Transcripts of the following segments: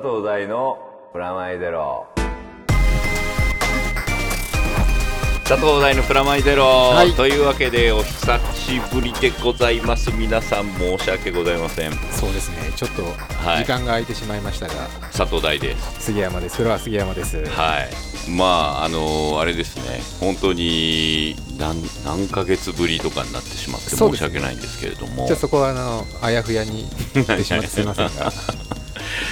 佐藤大のプラマイゼロ。佐藤大のプラマイゼロ、はい。というわけでお久しぶりでございます。皆さん申し訳ございません。そうですね。ちょっとはい。時間が空いてしまいましたが、佐藤大です。杉山です。それは杉山です。はい。まああのあれですね。本当に何何ヶ月ぶりとかになってしまって申し訳ないんですけれども、じゃあそこはあのあやふやに言ってしまってすみませんが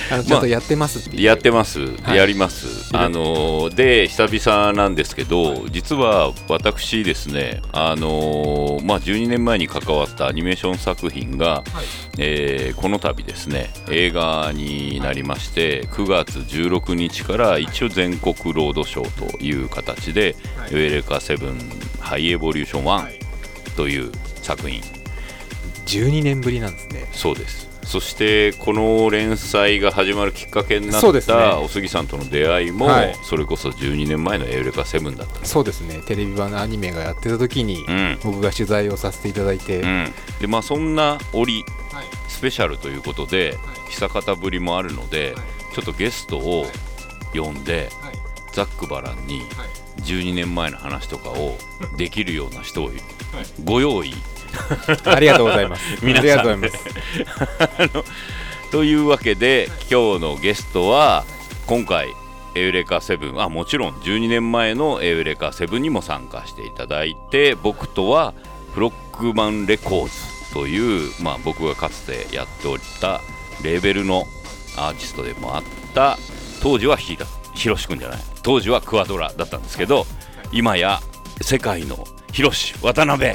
ちゃんとやってますっていう、やってます、はい。やります、あのーで久々なんですけど、実は私ですね、あのーまあ、12年前に関わったアニメーション作品が、えーこの度ですね映画になりまして9月16日から一応全国ロードショーという形で「はい。エウレカセブンハイエボリューション1」という作品。12年ぶりなんですね。そうですそしてこの連載が始まるきっかけになったお杉さんとの出会いも、はい。それこそ12年前のエウレカセブンだった。そうですね。テレビ版のアニメがやってた時に、うん。僕が取材をさせていただいて、うん、でまあそんな折はい。スペシャルということで、久方ぶりもあるので、ちょっとゲストを呼んで、はい。ざっくばらんに12年前の話とかをできるような人をご用意 ありがとうございます。皆さん。ありがとうございます。というわけで今日のゲストは今回エウレカセブンあもちろん12年前のエウレカセブンにも参加していただいて僕とはフロックマンレコーズという、まあ、僕がかつてやっておったレーベルのアーティストでもあった当時はひらひろしくんじゃない当時はクワドラだったんですけど今や世界のひろし渡辺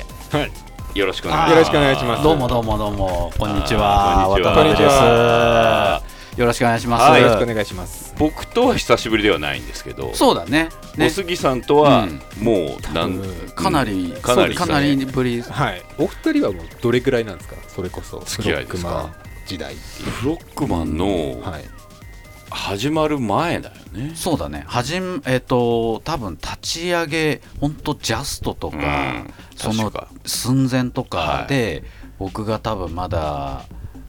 よろしくお願いします。よろしくお願いします。どうもどうもどうも。こんにちあは。ーこんにちは。よろしくお願いします、はい。よろしくお願いします。僕とは久しぶりではないんですけどそうだね。ね。お杉さんとはうん。もうなん、うんかなり、かなりかなりぶり。はい。お二人はもうどれくらいなんですか？それこそ。付き合いですか？フロックマン時代っていフロックマンのうはい始まる前だよね。そうだねはじめえっ、と多分立ち上げ本当ジャストとか、うんその寸前とかで、僕が多分まだ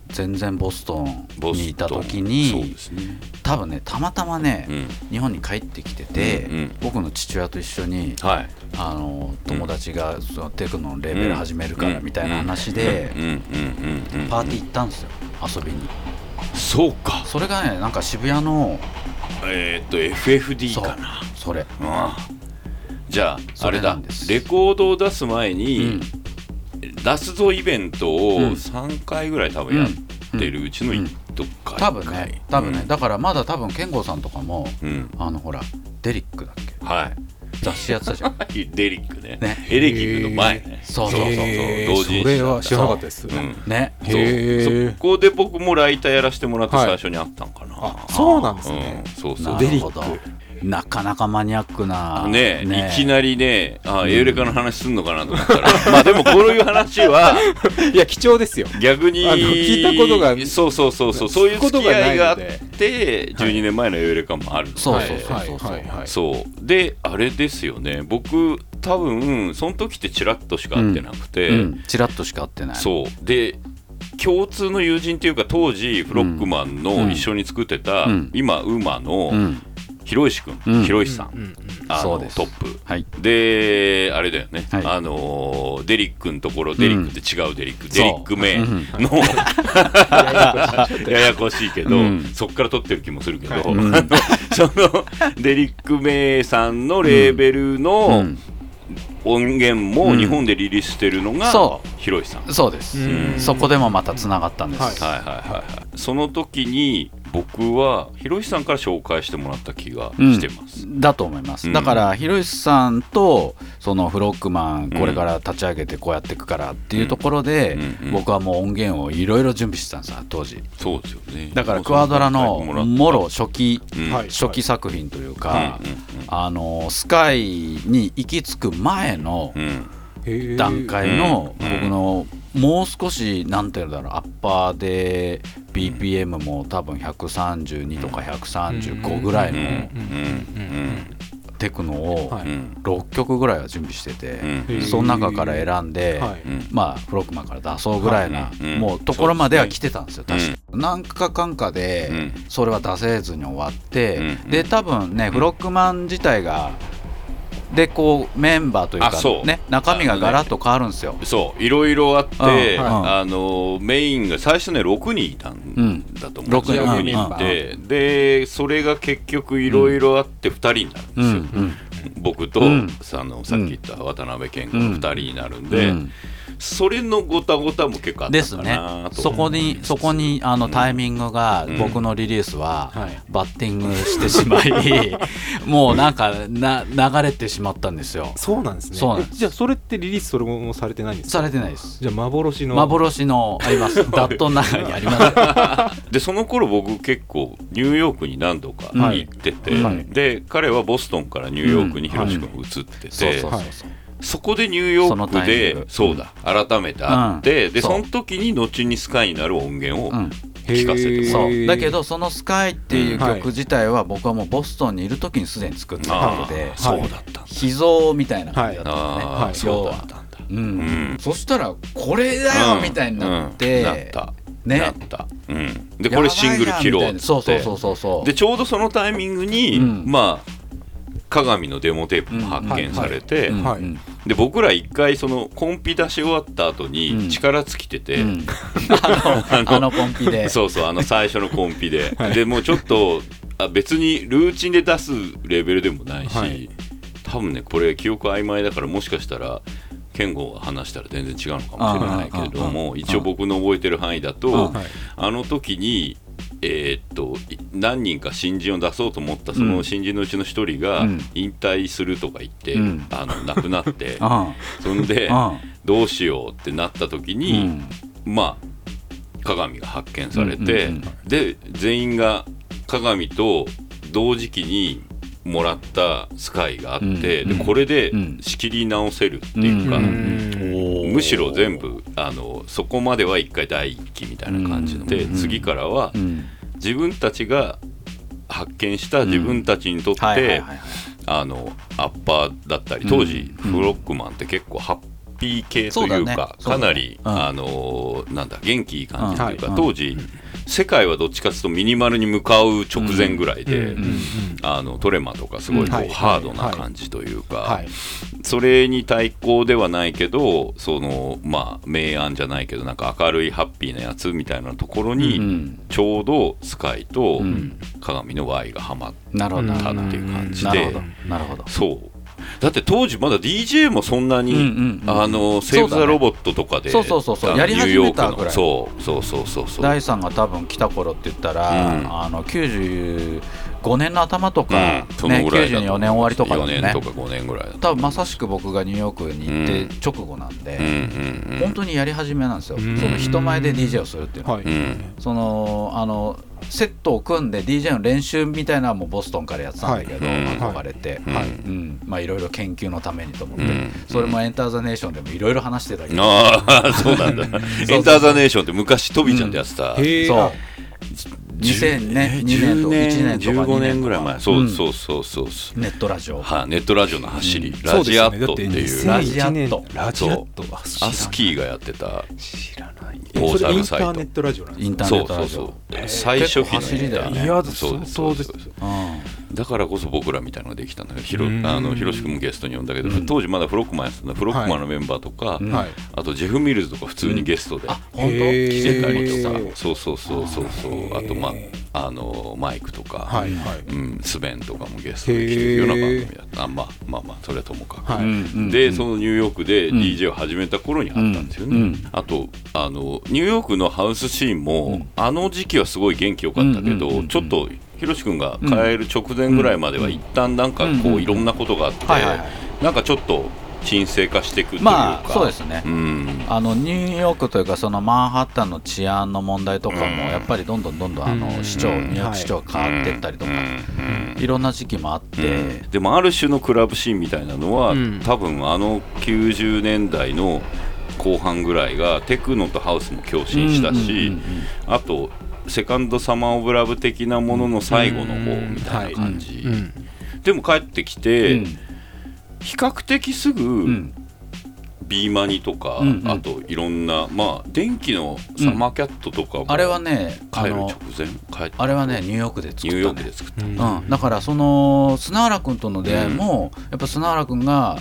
全然ボストンにいた時にね。多分ねたまたまね、うん日本に帰ってきてて、うんうん僕の父親と一緒にはい。あの友達がそのテクノのレベル始めるからうんみたいな話で。パーティー行ったんですよ遊びにそうか。それがねなんか渋谷のえーっと FFD かな。それ。うん。じゃあそあれだ。れなんです。レコードを出す前うにん、出すぞイベントをうん。3回ぐらい多分やってるうちのうんどっか多分ね多分ね、だからまだ多分健吾さんとかもあのほらデリックだっけ？はい。雑誌やってたじゃん。デリックね。ね。エレキングの前ね。そうそうそう。へー同時にそれは知らなかったです。う。ん。ね。そこで僕もライターやらせてもらってはい。最初に会ったんかな、あそうなんですね。うん、そうそうなデリックなかなかマニアックなねいきなりねあん。エウレカの話すんのかなと思ったら、まあでもこういう話は いや貴重ですよ。逆にあの聞いたことがそうそうそうそうそういうこと付きがあって12年前のエウレカもあるそうはいそうそうそう。はいはいはいそう。であれですよね。僕多分その時ってチラッとしか会ってなくて、うん。チラッとしか会ってない。そう。で共通の友人っていうか当時フロックマンうん。の一緒に作ってた、うん。今馬のうん広石君、うん。広石さん、うんうんトップ。はい。であれだよね、はい。あのーデリックのところデリックって違うデリック、デリック名う。んの、ややこしいけど、うん。そっから取ってる気もするけど、はい。そのデリック名さんのレーベルのうん。音源も日本でリリースしてるのがそ広石さん、そうです。うん。そこでもまたつながったんです、はいはいはいはいはい。その時に僕はひ石さんから紹介してもらった気がうん。してます、だと思います、うん。だからひろしさんとそのフロックマンこれから立ち上げてこうやっていくからっていうところで、うんうん僕はもう音源をいろいろ準備してたんですよ当時。そうですよね。だからクワドラのもろ初期、初期作品というか、うんうんあのスカイに行き着く前の段階のうん。僕のもう少しなんていうんだろうアッパーで BPM も多分132とか135ぐらいのテクノをはいうん6曲ぐらいは準備してて、うん。その中から選んで、まあフロックマンから出そうぐらいな、うん。もうところまでは来てたんですよ、確か、なんかかんかでうん。それは出せずに終わって、うん。で多分ねフロックマン自体がでこうメンバーというかあそう。ね中身がガラッと変わるんですよ、そう。いろいろあって、あのメインが最初ね6人いたんだと思うんですよ、うん。6人。いて、でそれが結局いろいろあって2人になるんですよ、うんうん。僕と、うのさっき言った渡辺謙が2人になるんで、うんそれのごたごたも結構あったかですね。そこにそこにあのタイミングがうん。僕のリリースははい。バッティングしてしまい もうなんかな流れてしまったんですよ。そうなんですね。そうなんです。えじゃあそれってリリースそれもされてないんですか？されてないです。じゃあ幻の。幻のあります。ダットの中にあります。でその頃僕結構ニューヨークに何度かはい。行ってて、はい。で彼はボストンからニューヨークにヒロシ君が移ってて、そうそうそうはいそうそこでニューヨークでグ。そうだ改めて会って、でうん。そう。その時に後にスカイになる音源をうん。聞かせてもらう。そう。だけどその「スカイっていう曲自体は僕はもうボストンにいる時にすでに作ってたあのであそうだった秘蔵みたいな感じだったのね、は。いそうだったんだ。うん。うん。そしたらこれだよみたいになって、うん。なった。ね。なった、うん、でこれシングル切ろうって。そうそうそうそうそう。でちょうどそのタイミングに、うん。まあ鏡のデモテープも発見されて、うんはい。うん。で僕ら一回そのコンピ出し終わった後うん。に力尽きてて、うん。あのあのコンピで。そうそうあの最初のコンピで、でもうちょっとあ別にルーチンで出すレベルでもないし、はい。多分ねこれ記憶曖昧だからもしかしたら健吾が話したら全然違うのかもしれないけれども一応僕の覚えてる範囲だとうんはい。あの時にえーっとい何人か新人を出そうと思ったその新人のうちの一人がうん。引退するとか言って、うん。あの亡くなって うんそんでうんどうしようってなった時うに、ん。まあ鏡が発見されて、うんうんで全員が鏡と同時期にもらったスカイがあって、うんでうん。これでうん。仕切り直せるっていうか、うん。うんむしろ全部あのそこまでは一回第一期みたいな感じで、うん次からはうん。自分たちが発見した自分たちにとって、あのアッパーだったり当時、うんフロックマンって結構ハッピー系というかかなり、うんあのなんだ元気いい感じというか、うん当時、世界はどっちかというとミニマルに向かう直前ぐらいで、あのトレマとかすごいこう、はい。ハードな感じというか、はい。それに対抗ではないけどそのまあ明暗じゃないけどなんか明るいハッピーなやつみたいなところに、うんちょうどスカイとうん。鏡の Y がはまったっていう感じでなるほど。なるほど。そうだって当時まだ DJ もそんなに、うんうんうんあのセーブ・ザ・ロボットとかでそうそうそうそう。やり始めたぐらい。ニューヨークの。そうそうそうそう。そう第3が多分来た頃って言ったら、うん。あの95年の頭とか、うんそね、のぐらいだと94年終わりとかだ4よね年とか5年ぐらいだと多分まさしく僕がニューヨークに行って直後なんで、うんうんうん。本当にやり始めなんですよ、うん。その人前で DJ をするっていうのは、はいうん。そのあのセットを組んで DJ の練習みたいなのはもうボストンからやってたんだけど、はい。憧れて、はい。うん。まあいろいろ研究のためにと思って、うん。それもエンターザネーションでもいろいろ話してたけど、ああそうなんだ。エンターザネーションって昔トビちゃんでやってた、へえそう2000年2年と1年とか15 2年ぐらい前。そう、うん。そうそうそうそう。ネットラジオはい、ネットラジオの走り、うんラジアットっていう、そうラジアット。2001年ラジアットはアスキーがやってた知らない。ポータタルサイト。ーネットラジオなんですインターネそう。そうットラジオそう最初走りだよね。いやそうです。相当ですそうですうんだからこそ僕らみたいなのができたんだけどひろうん。あのひろし君もゲストに呼んだけど、うん。当時まだフロックマンやってたんだ。フロックマンのメンバーとか、あとジェフ・ミルズとか普通にゲストで。あ本当？へー。来てたりとか、そうそうそうそうそう。あと、まあ、あのマイクとか、はいはい。うん、スベンとかもゲストで来てるような番組だった。あまあまあまあそれはともかく、でそのニューヨークでうん。DJ を始めた頃にあったんですよね、うん。うん。あとあのニューヨークのハウスシーンも、うん。あの時期はすごい元気よかったけど、うんうんうんうん。ちょっとひろし君が帰る直前ぐらいまでは一旦なんかこう、いろんなことがあって、なんかちょっと沈静化していくというか、まあそうですね。うん。あのニューヨークというかそのマンハッタンの治安の問題とかもうん。やっぱりどんどんどんどんあうん。の市長うん。ニューヨーク市長が変わっていったりとかうん。うん。いろんな時期もあって。でもある種のクラブシーンみたいなのは、うん。多分あの90年代の後半ぐらいがテクノとハウスも共振したし、あとセカンドサマーオブラブ的なものの最後の方みたいな感じ、うん。でも帰ってきて、比較的すぐ、うん。ビーマニとか、うんうん。あといろんなまあ電気のサマーキャットとかも、あれはね帰る直前帰ってあれはねニューヨークで作った、ね、ニューヨークで作った、うん、だからその砂原君との出会いも、やっぱ砂原君が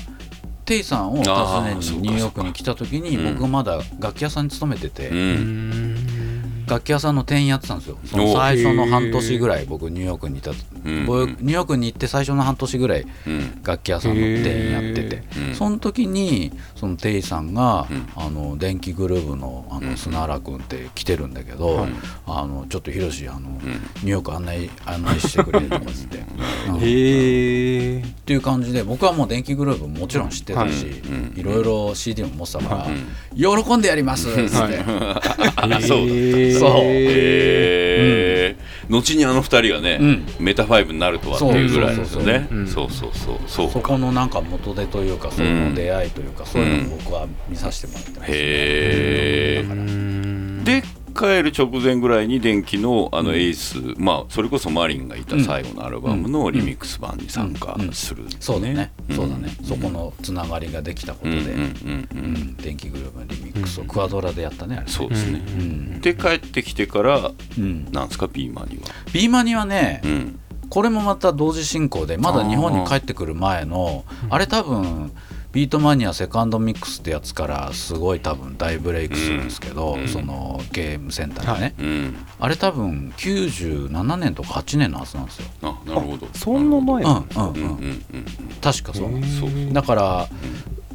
テイさんを訪ねにニューヨークに来た時にうん。僕まだ楽器屋さんに勤めてて、ううんん楽器屋さんの店員やってたんですよ。その最初の半年ぐらい僕ニューヨークにいた、うん。僕ニューヨークに行って最初の半年ぐらいうん。楽器屋さんの店員やってて、うん。その時にそのテイさんが、うん。あの電気グルーヴのあうん。の砂原君って来てるんだけど、はい。あのちょっとヒロシあの、ん。ニューヨーク案内案内してくれとかっつって、うん。へえっていう感じで僕はもう電気グループもちろん知ってたし、うん。いろいろ CD も持ってたから、うん。喜んでやりますっつって、あ そうだそう。へー。後にあの二人がね、メタファイブになるとはっていうぐらいですよね。そそうそうそう。そうそか。このなんか元手というかその出会いというか、そういうのを僕は見させてもらってます、へえで帰る直前ぐらいに電気のあのエース、まあそれこそマリンがいた最後のアルバムのリミックス版に参加する、そうだね、うん。そうだね、そこのつながりができたことで、うんうんうんうん。うん。電気グループのリミックスをクワドラでやったねあれ。そうですね、うん。で帰ってきてからうん、なんですか？ビーマニは。ビーマニはね、うん。これもまた同時進行でまだ日本に帰ってくる前のあれ多分ビートマニアセカンドミックスってやつからすごい多分大ブレイクするんですけど、うん。そのゲームセンターでね、うん。あれ多分97年とか8年のはずなんですよ。あなるほど。そんな前うんうんうん、確かそうなんですだから、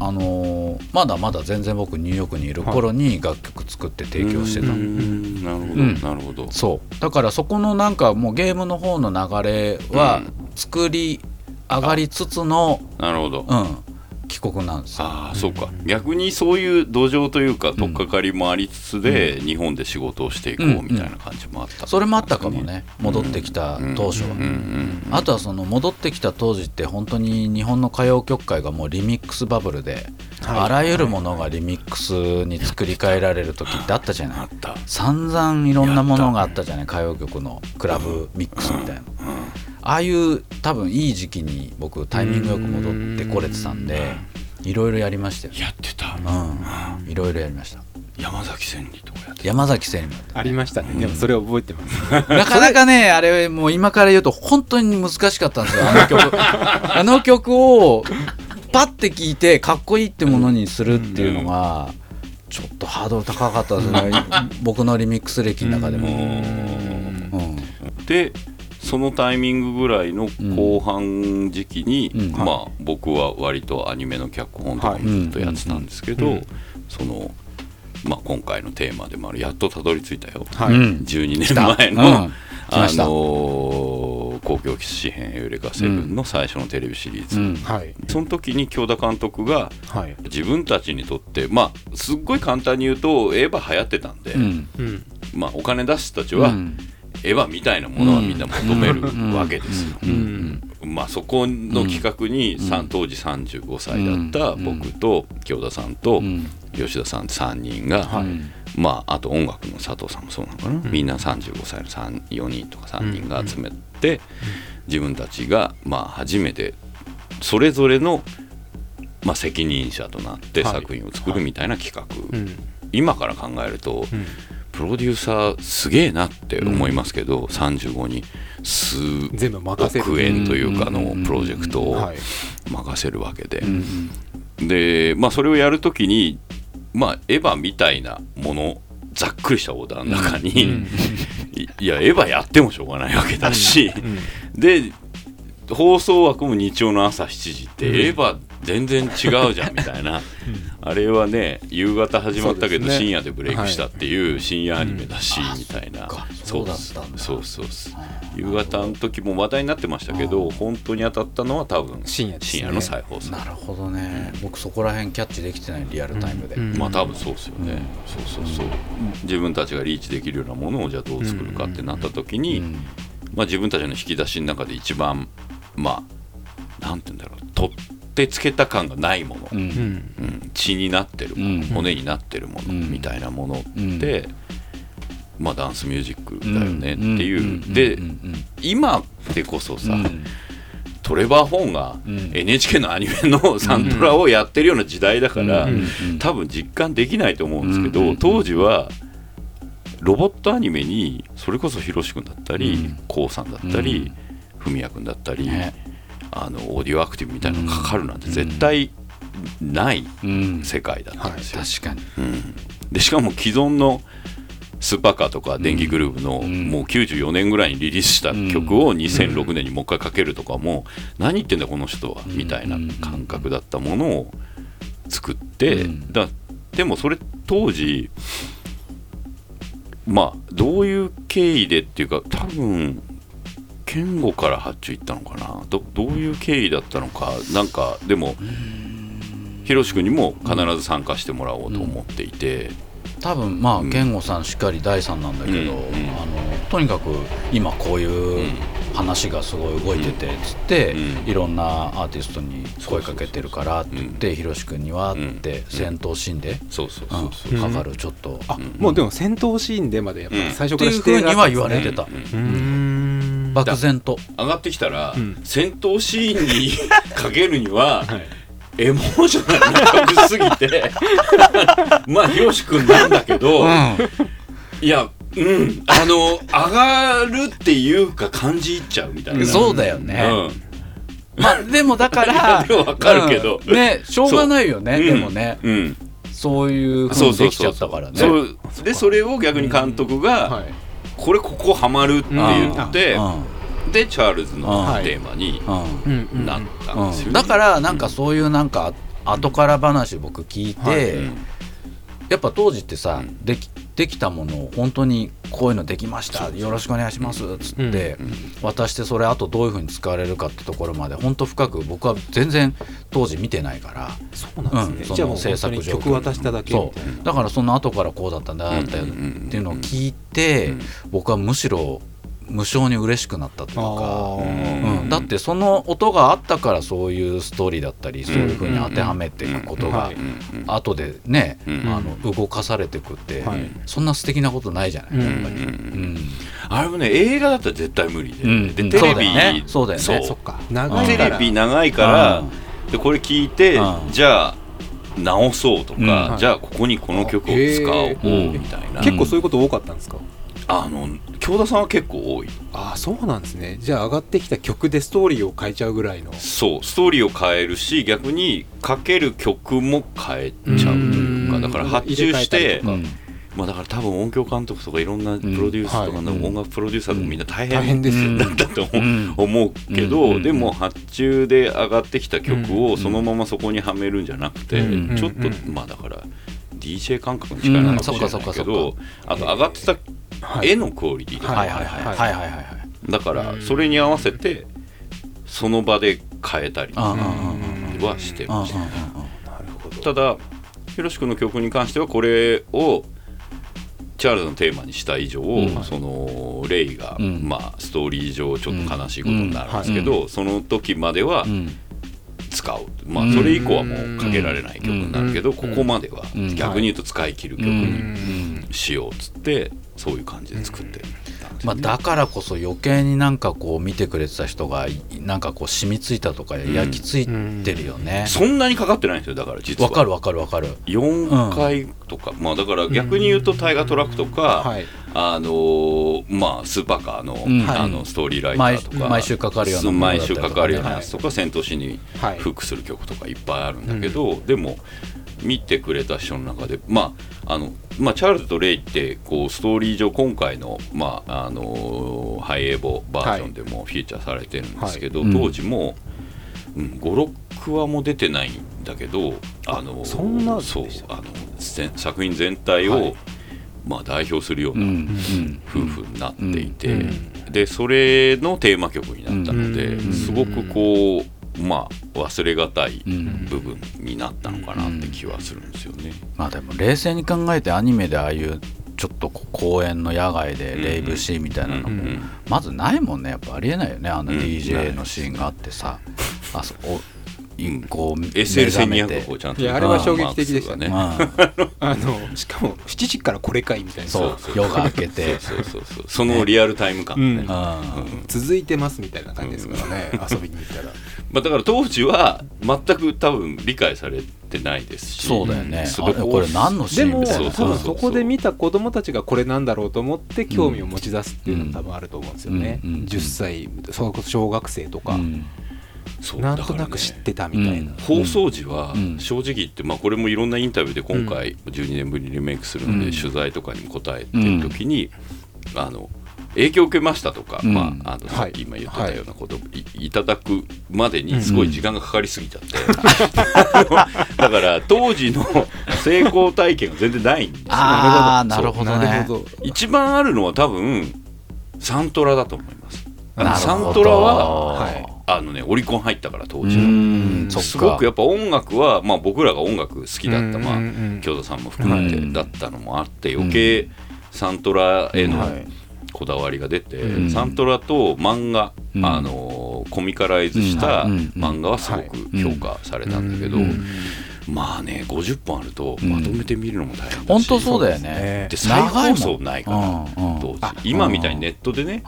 あのーまだまだ全然僕ニューヨークにいる頃に楽曲作って提供してた、うんなるほど、うんなるほど。そう。だからそこのなんかもうゲームの方の流れは作り上がりつつの、なるほど。うん、帰国なんですよ。ああそうか。逆にそういう土壌というか取っかかりもありつつで、日本で仕事をしていこうみたいな感じもあった、それもあったかもね。戻ってきた当初は、あとはその戻ってきた当時って本当に日本の歌謡曲界がもうリミックスバブルで、はい。あらゆるものがリミックスに作り変えられる時ってあったじゃない。あった。散々いろんなものがあったじゃない。歌謡曲のクラブミックスみたいな、ああいう多分いい時期に僕タイミングよく戻ってこれてたんでいろいろやりましたよやってた、うん。いろいろやりました。山崎千里とかやって山崎千里。もありましたね。でもそれ覚えてます。なかなかね、あれ、もう今から言うと、本当に難しかったんですよ、あの曲。あの曲を、パッて聴いて、かっこいいってものにするっていうのが、ちょっとハードル高かったですね、僕のリミックス歴の中でも。うん。でそのタイミングぐらいの後半時期に、うん。まあ僕は割とアニメの脚本とかもずっとやってたんですけど、うん。そのまあ今回のテーマでもあるやっとたどり着いたよ、はい。うん。12年前の、うん。来あのー公共紙幣エウレカセブンの最初のテレビシリーズ、うん。はい。その時に京田監督がはい。自分たちにとってまあすっごい簡単に言うとエヴァ流行ってたんで、うん。うん。まあ、お金出す人たちは、うんエヴァみたいなものはみんな求めるわけですよ。うん。まあ、そこの企画に、当時35歳だった僕と京田さんとうん。吉田さん3人が、うんまあ、あと音楽の佐藤さんもそうなのかな、みんな35歳の3 4人とか3人が集めて、自分たちが、まあ、初めてそれぞれの、まあ、責任者となってはい。作品を作るみたいな企画、うん。今から考えると、うんプロデューサーすげえなって思いますけど、35に数全部任せる億円というかうんのプロジェクトをはい。任せるわけで、うんで、まあ、それをやるときに、まあ、エヴァみたいなものざっくりしたオーダーの中に、いいやエヴァやってもしょうがないわけだし、で放送枠も日曜の朝7時って、エヴァ全然違うじゃんみたいな、あれはね夕方始まったけど、深夜でブレイクしたっていう深夜アニメだし、みたいな、か。そう。そうそうそう夕方の時も話題になってましたけど本当に当たったのは多分深夜深夜の再放送、なるほどね。僕そこら辺キャッチできてないリアルタイムで、うん。まあ多分そうですよね、そうそうそう、自分たちがリーチできるようなものをじゃあどう作るかってなった時に、うん。まあ、自分たちの引き出しの中で一番まあなんて言うんだろう。取ってつけた感がないもの、うん。血になってるもの、うん。骨になってるもの。うん。みたいなものって、うんまあダンスミュージックだよねっていう、ん。で、今でこそさ、うん。トレバー・ホーンがうん。NHK のアニメのサントラをやってるような時代だから、多分実感できないと思うんですけど、うん。当時はロボットアニメにそれこそひろし君だったりうん。k o さんだったりふみや君だったり、ね。あのオーディオアクティブみたいなのがかかるなんて絶対ないうん。世界だったんですよ。確かに。うん。でしかも既存のスーパーカーとか電気グループのうん。もう94年ぐらいにリリースした曲を2006年にもう一回かけるとかも何言ってんだこの人はうんみたいな感覚だったものを作ってうん。だでもそれ当時まあどういう経緯でっていうか多分健吾から発注いったのかな？どどういう経緯だったのか？なんかでもひろし君にも必ず参加してもらおうと思っていて。多分まあうん。健吾さんしっかり第三なんだけど、うんうん。あのとにかく今こういう話がすごい動いててつって、うんいろんなアーティストに声かけてるからって言ってひろし君にはって戦闘シーンで、そうそううんそうそう、うんかかるちょっと、あもうでも戦闘シーンでまでやっぱうん。最初からっていうふうには言われてた、うん。うーん漠然と。上がってきたら、うん。戦闘シーンにかけるには はい。エモーショナルな曲すぎて まあひろし君なんだけど、いやうん。あの上がるっていうか感じいっちゃうみたいな。そうだよね、うん。まあでもだから わかるけど。うん。ねしょうがないよねう。んでもね。うん。そういうふそううそうにできちゃったからね。そうでそれを逆に監督が、はいこれここハマるって言って、うん。でチャールズのうん。テーマになったんですよ、だからなんかそういうなんか後から話僕聞いて、やっぱ当時ってさ、うん。できできたものを本当にこういうのできましたよろしくお願いしますっつって、渡してそれあとどういうふうに使われるかってところまで本当深く僕は全然当時見てないから。そうなんですね、うんじゃあもうその制作本当に状況。曲渡しただけみそう。だからその後からこうだったんだあっていうのを聞いて、うん。僕はむしろ無性に嬉しくなったというか、うん、だってその音があったからそういうストーリーだったりそういうふうに当てはめていくことが後でね、うん。あの動かされてくって、はい。そんな素敵なことないじゃない、うん。やっぱり、うん。うん。あれもね映画だったら絶対無理で,、うん。でうん。テレビそうだよね。そうだよね。そっか。長いテから。レビ長いからでこれ聞いてうん。じゃあ直そうとか、うん。じゃあここにこの曲を使おううんみたいな、結構そういうこと多かったんですか、あの京田さんは結構多い。ああそうなんですね。じゃあ上がってきた曲でストーリーを変えちゃうぐらいの。そうストーリーを変えるし逆にかける曲も変えちゃうというかうん。だから発注してまあだから多分音響監督とかいろんなプロデュースとかの音楽プロデューサーとかみんな大大変変ですよね。だったと思う。けど、うん。でも発注で上がってきた曲うをそのままそこにはめるんじゃなくて、うん。ちょっと、うんまあだから DJ 感覚に近いのかもしれないけどあと上がってたはい絵のクオリティとか、はいはいはいはい。はいはいはいだからそれに合わせてその場で変えたりうんうんうんうん。はしてましたただひろし君の曲に関してはこれをチャールズのテーマにした以上、ん。そのレイが、うん。まあ、ストーリー上ちょっと悲しいことになるんですけど、その時まではうん。使う、まあ、うんそれ以降はもうかけられない曲になるけど、うん。ここまではうん逆に言うと使い切る曲うにん。しようっつってそういう感じで作ってたん。ですまあ。だからこそ余計になんかこう見てくれてた人がいなんかこう染みついたとか焼き付いてるよね。そんなにかかってないんですよだから実は。わかるわかるわかる。4回とか、まあだから逆に言うとタイガートラックとか、はい。あのーまあスーパーカーの,、うん。あのストーリーライターとか毎毎週かかるような毎週かかるようなやつとか、戦闘シーンにはいフックする曲とかいっぱいあるんだけど、でも見てくれた人の中でまああのまあ、チャールズとレイってこうストーリー上今回の,、まああのーハイエボバージョンでもフィーチャーされてるんですけど、はい。当時も、うん、56話も出てないんだけどあのーそんなでそうあのせ作品全体を、はい。まあ、代表するよううなんうん。夫婦になっていて、うんでそれのテーマ曲になったので、うん。すごくこうまあ忘れがたいうん。部分になったのかなって気はするんですよね。まあでも冷静に考えてアニメでああいうちょっと公園の野外でレイブシーンみたいなのもうんまずないもんね。やっぱありえないよね。あのうん。DJ のシーンがあってさ、あそこう SL1200 をこうちゃんと。いやあれは衝撃的でしたね。マークスがうんあ。のしかも7時からこれかいみたいな。そうそう夜が明けてそうそうそうそのリアルタイム感ね、うん。まうん。続いてますみたいな感じですからね、遊びに行ったら。あ、だから当時は全く多分理解されてないですし。そうだよね。これ何のシでもーンみたいな。そう多分そこで見た子供たちがこれなんだろうと思って興味を持ち出すっていうのが多分あると思うんですよね、うんうん10歳それこそ小学生とか、なんとなく知ってたみたいな、放送時はうん。正直言って、まあ、これもいろんなインタビューで今回12年ぶりにリメイクするので、うん。取材とかにも答えてる時に、あの影響を受けましたとか、うん。まあ、あのさっき今言ってたようなことをい,、いただくまでにすごい時間がかかりすぎちゃって、だから当時の成功体験が全然ないんですよ。ああなるほど。なね。るほど。一番あるのは多分サントラだと思います。サントラははいあのねオリコン入ったから当う時は。すごくやっぱ音楽は、まあ、僕らが音楽好きだった、まあうんうん。うん京田さんも含めてうんだったのもあって余計サントラへのはい。こだわりが出て、うん。サントラと漫画、うん。あのコミカライズしたうん。漫画はすごく評価されたんだけど、うん。まあね50本あるとうん。まとめて見るのも大変だし、本当そうだよね。ねで再放送ないからうん。うん。当時あ今みたいにネットでね、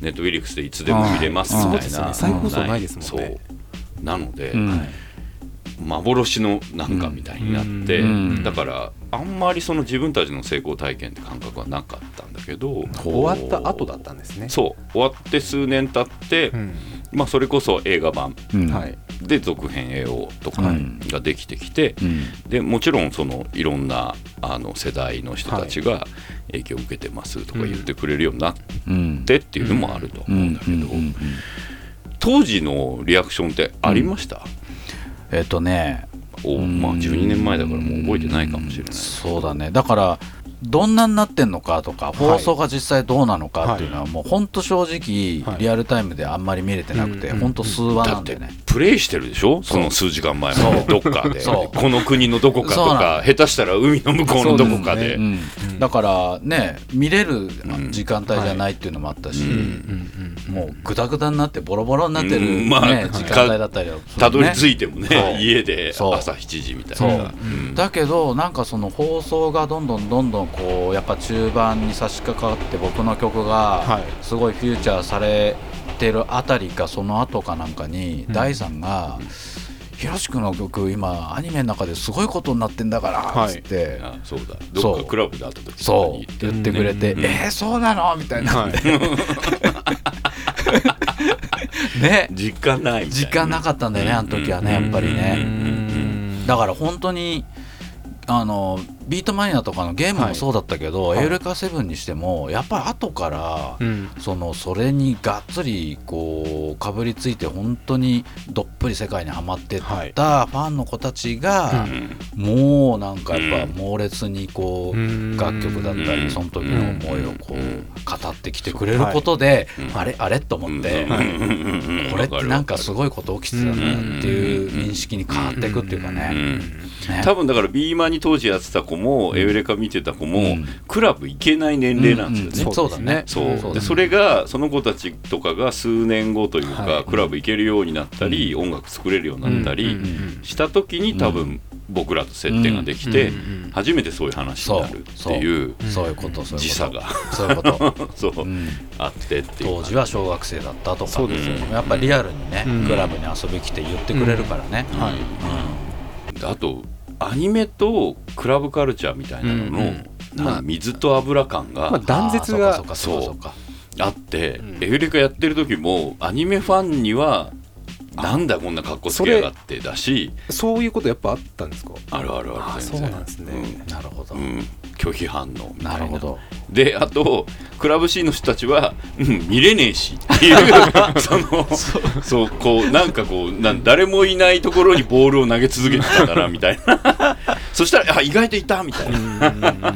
ネットウィリックスでいつでも見れますみたいな、再放送ないですもんね。そう。なので、うん。幻のなんかみたいになって、うん。だからあんまりその自分たちの成功体験って感覚はなかったんだけど終わった後だったんですね。そう。終わって数年経って、うんまあ、それこそ映画版。うん。はい。で続編 AO とかうん。ができてきて、うん。でもちろんそのいろんなあの世代の人たちが影響を受けてますとか言ってくれるようになっうん。てっていうのもあると思うんだけど、当時のリアクションってありました、えっとねおまあ、12年前だからもう覚えてないかもしれない。そうだね。だからどんなになってんのかとか放送が実際どうなのかっていうのはもう本当正直はい。リアルタイムであんまり見れてなくてうん本当数話なんだよねプレイしてるでしょ？その数時間前まで。どっかで。この国のどこかとか下手したら海の向こうのどこかで。うんだからね見れるうん。時間帯じゃないっていうのもあったしもうグダグダになってボロボロになってるうん。まあね時間帯だったりたどり着いいてもね家で朝7時みたいな。うん。だけどなんかその放送がどんどんどんどんこうやっぱ中盤に差し掛かって僕の曲はがい。すごいフューチャーされてるあたりかその後かなんかにうん。大さんが「ひろし君の曲今アニメの中ですごいことになってんだから」はい。っつって。あそうだ。どっかクラブで会った時に言ってくれて「うんえー、そうなの?」みたいな、はい。ね。実感ないみたい時間なかったんだよねあの時はねやっぱりうんねうん。だから本当にあのビートマニアとかのゲームもそうだったけど、はい。エウレカ7にしてもやっぱり後から、うん。そのそれにがっつりこうかぶりついて本当にどっぷり世界にはまってったファンの子たちが、うん。もうなんかやっうん。ぱ猛烈にこう、うん。楽曲だったうんりその時の思いをこう語ってきてくれることで、うんあれあれと思って、これってなんかすごいこと起きてたんだなっていう認識に変わっていくっていうかね。多分だからビーマンに当時やってた子も、エウレカ見てた子も、うん。クラブ行けない年齢なんですよね。うんそうだね。そうでそれがその子たちとかが数年後というか、はいクラブ行けるようになったり、音楽作れるようになったりした時に多分僕らと接点ができて、うん。うん初めてそういう話になるっていうそう。いうこと時差が。そういうこと、そう、うん。あってっていう当時は小学生だったとか。そうですよね。やっぱリアルにね、うん。クラブに遊び来て言ってくれるからね、はい。あとアニメとクラブカルチャーみたいなのの、まあ水と油感が、まあ断絶がそうあって、うん。エウレカやってる時もアニメファンにはなんだこんな格好つけやがってだし。そういうことやっぱあったんですか？あるあるあある全然。そうなんですね。なるほど、うん。うん拒否反応みたいな。なるほど。であとクラブ C の人たちは、うん、見れねえしっていう そのそう。こうなんかこうなん誰もいないところにボールを投げ続けてたんだなみたいな。そしたらあ意外といたみたいな。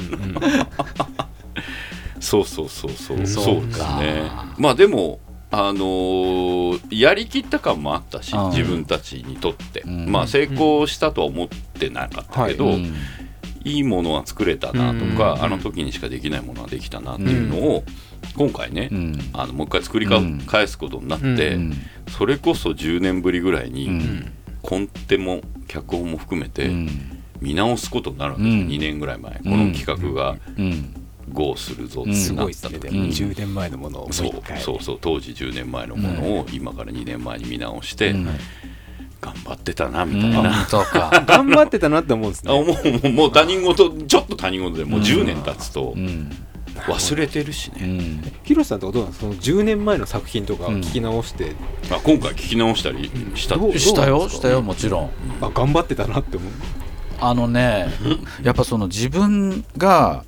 そうそうそうそう。うん。そうですね。まあでもあのーやりきった感もあったしうん。自分たちにとって、うん。まあ成功したとは思ってなかったけど、うん。いいものは作れたなとか、うん。あの時にしかできないものはできたなっていうのを、今回ね、うん。あのもう一回作り返すことになって、うん。それこそ10年ぶりぐらいに、うん。コンテも脚本も含めてうん。見直すことになるんですよ、うん。2年ぐらい前この企画がうん、GO するぞすなっごいですね。でもた時に、10年前のものをもうそうそうそう当時10年前のものを今から2年前に見直して、うん。頑張ってたなみうんたいな、そうか、頑張ってたなって思うんですね。うもうもう他人事ちょっと他人事でもう10年経つとうん。忘れてるしね、うん、ヒロシさんとかどうなんですか？その10年前の作品とかうん。聞き直して、あ今回聞き直したりしたしたよしたよもちろん。あ頑張ってたなって思う。あのねやっぱその自分が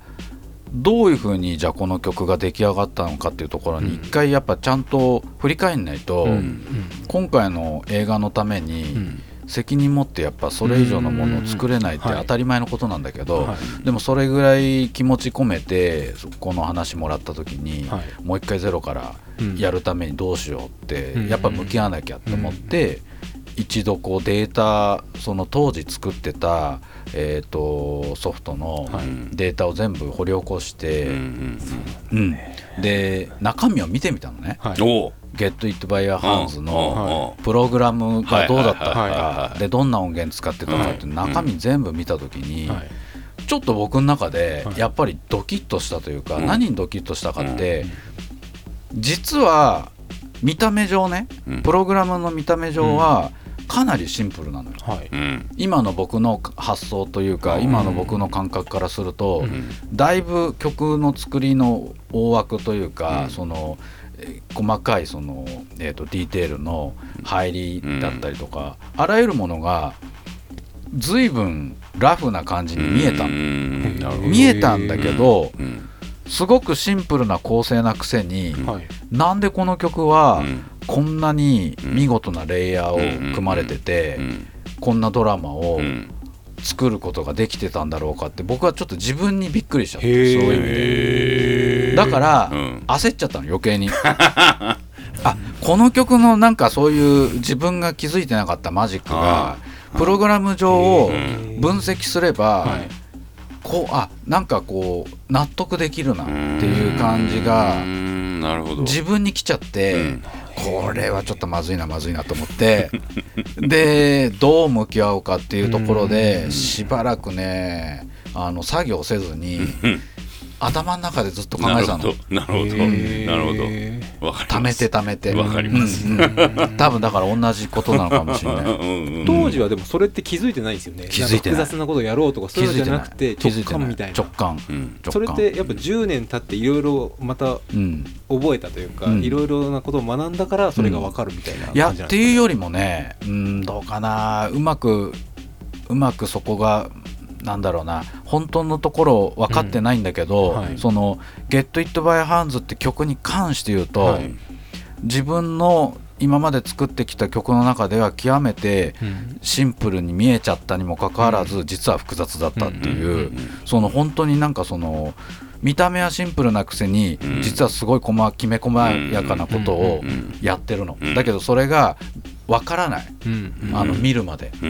どういうふうにじゃあこの曲が出来上がったのかっていうところに一回やっぱちゃんと振り返んないと、うん。今回の映画のためにうん。責任持ってやっぱそれ以上のものを作れないってうん。当たり前のことなんだけど、はい。でもそれぐらい気持ち込めてこの話もらった時に、はい。もう一回ゼロからうん。やるためにどうしようって、うん。やっぱ向き合わなきゃって思って、一度こうデータその当時作ってた、えー、とソフトのはい。データを全部掘り起こして、うんうんうん。で中身を見てみたのね。はい。う。ん、おう「Get It By Your Hands」のうんプログラムがどうだったはいはいはいかはい。でどんな音源使ってたかってうん中身全部見た時に、はい。ちょっと僕の中ではい。やっぱりドキッとしたというか、うん。何にドキッとしたかって、実は見た目上ね、うん。プログラムの見た目上はかなりシンプルなのよ。はい。うん。今の僕の発想というか、うん。今の僕の感覚からすると、うん。だいぶ曲の作りの大枠というか、うん。そのえー細かいその、えー、とディテールの入りだったりとか、あらゆるものが随分ラフな感じに見えた見えたんだけど、うん。すごくシンプルな構成なくせに、はい。なんでこの曲はうんこんなに見事なレイヤーを組まれてて、うん。こんなドラマをうん。作ることができてたんだろうかって僕はちょっと自分にびっくりしちゃったそういう意味で。だから、うん。焦っちゃったの余計に。あこの曲のなんかそういう自分が気づいてなかったマジックがプログラム上を分析すれば、はい。こうあなんかこう納得できるなっていう感じが自分に来ちゃって、うんこれはちょっとまずいなまずいなと思って。でどう向き合おうかっていうところでしばらくねあの作業せずに 頭の中でずっと考えてたの。なるほど。なるほどなるほど。わかり貯めて貯めて。わかります。うんうん多分だから同じことなのかもしれない。うんうん当時はでもそれって気づいてないんですよね。気づいて複雑なことをやろうとかそういうのじゃなくて直感みたいな。直感。それってやっぱ10年経っていろいろまたうん。覚えたというかうん。いろいろなことを学んだからそれが分かるみたいな感じいやなんですかね。っていうよりもねうんどうかな。うまくうまくそこがなんだろうな。本当のところ分かってないんだけど、うん。はい。その「Get It By Hands」って曲に関して言うと、はい。自分の今まで作ってきた曲の中では極めてうん。シンプルに見えちゃったにもかかわらず、実は複雑だったっていう、うんうんうんその本当になんかその見た目はシンプルなくせに、うん。実はすごい細きめ細やかなことをうんうんやってるの、うんだけどそれがわからない、うん。うんあの見るまで、うん。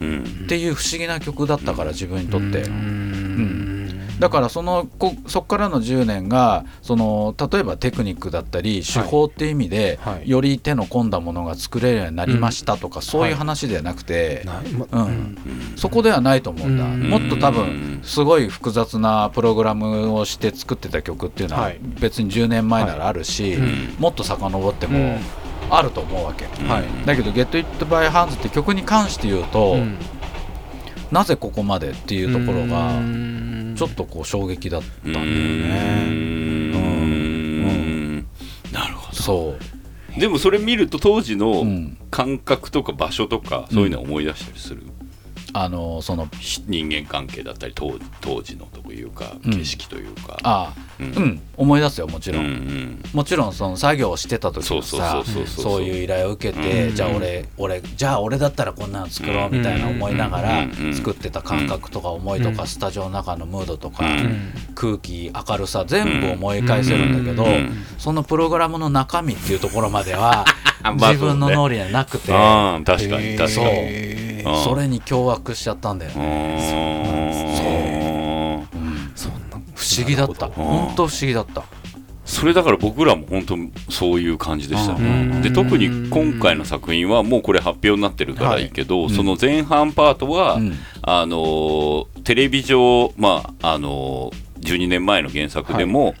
うん。うん。っていう不思議な曲だったから自分にとって。うん。だからそのこそこからの10年がその例えばテクニックだったり手法っていう意味で、はい。より手の込んだものが作れるようになりましたとか、そういう話ではなくて、なまうん。そこではないと思うんだ、うん。もっと多分すごい複雑なプログラムをして作ってた曲っていうのははい。別に10年前ならあるし、ん。もっと遡ってもうんあると思うわけ、はい。だけど「Get It By Hands」って曲に関して言うと、うん。なぜここまでっていうところがうん。ちょっとこう衝撃だったんだようね。ん。なるほそう。どでもそれ見ると当時のうん。感覚とか場所とかそういうのを思い出したりする？あのそのひ人間関係だったり当当時のというかうん。景色というか。ああううん。ん、思い出すよもちろん、もちろんその作業をしてた時もさそういう依頼を受けて、うん。じゃあ俺俺じゃあ俺だったらこんなの作ろうみたいな思いながらうん。作ってた感覚とか思いとか、うん。スタジオの中のムードとか、うん。空気明るさ全部思い返せるんだけど、うん。そのプログラムの中身っていうところまでは まあ自分の脳裏にはなくて、確かに確かそう。にそれに驚愕しちゃったんだようね、不思議だった。うん。本当不思議だった。それだから僕らも本当そういう感じでしたね。で特に今回の作品はもうこれ発表になってるからいいけど、その前半パートは、うん。あのテレビ上まああの12年前の原作でも、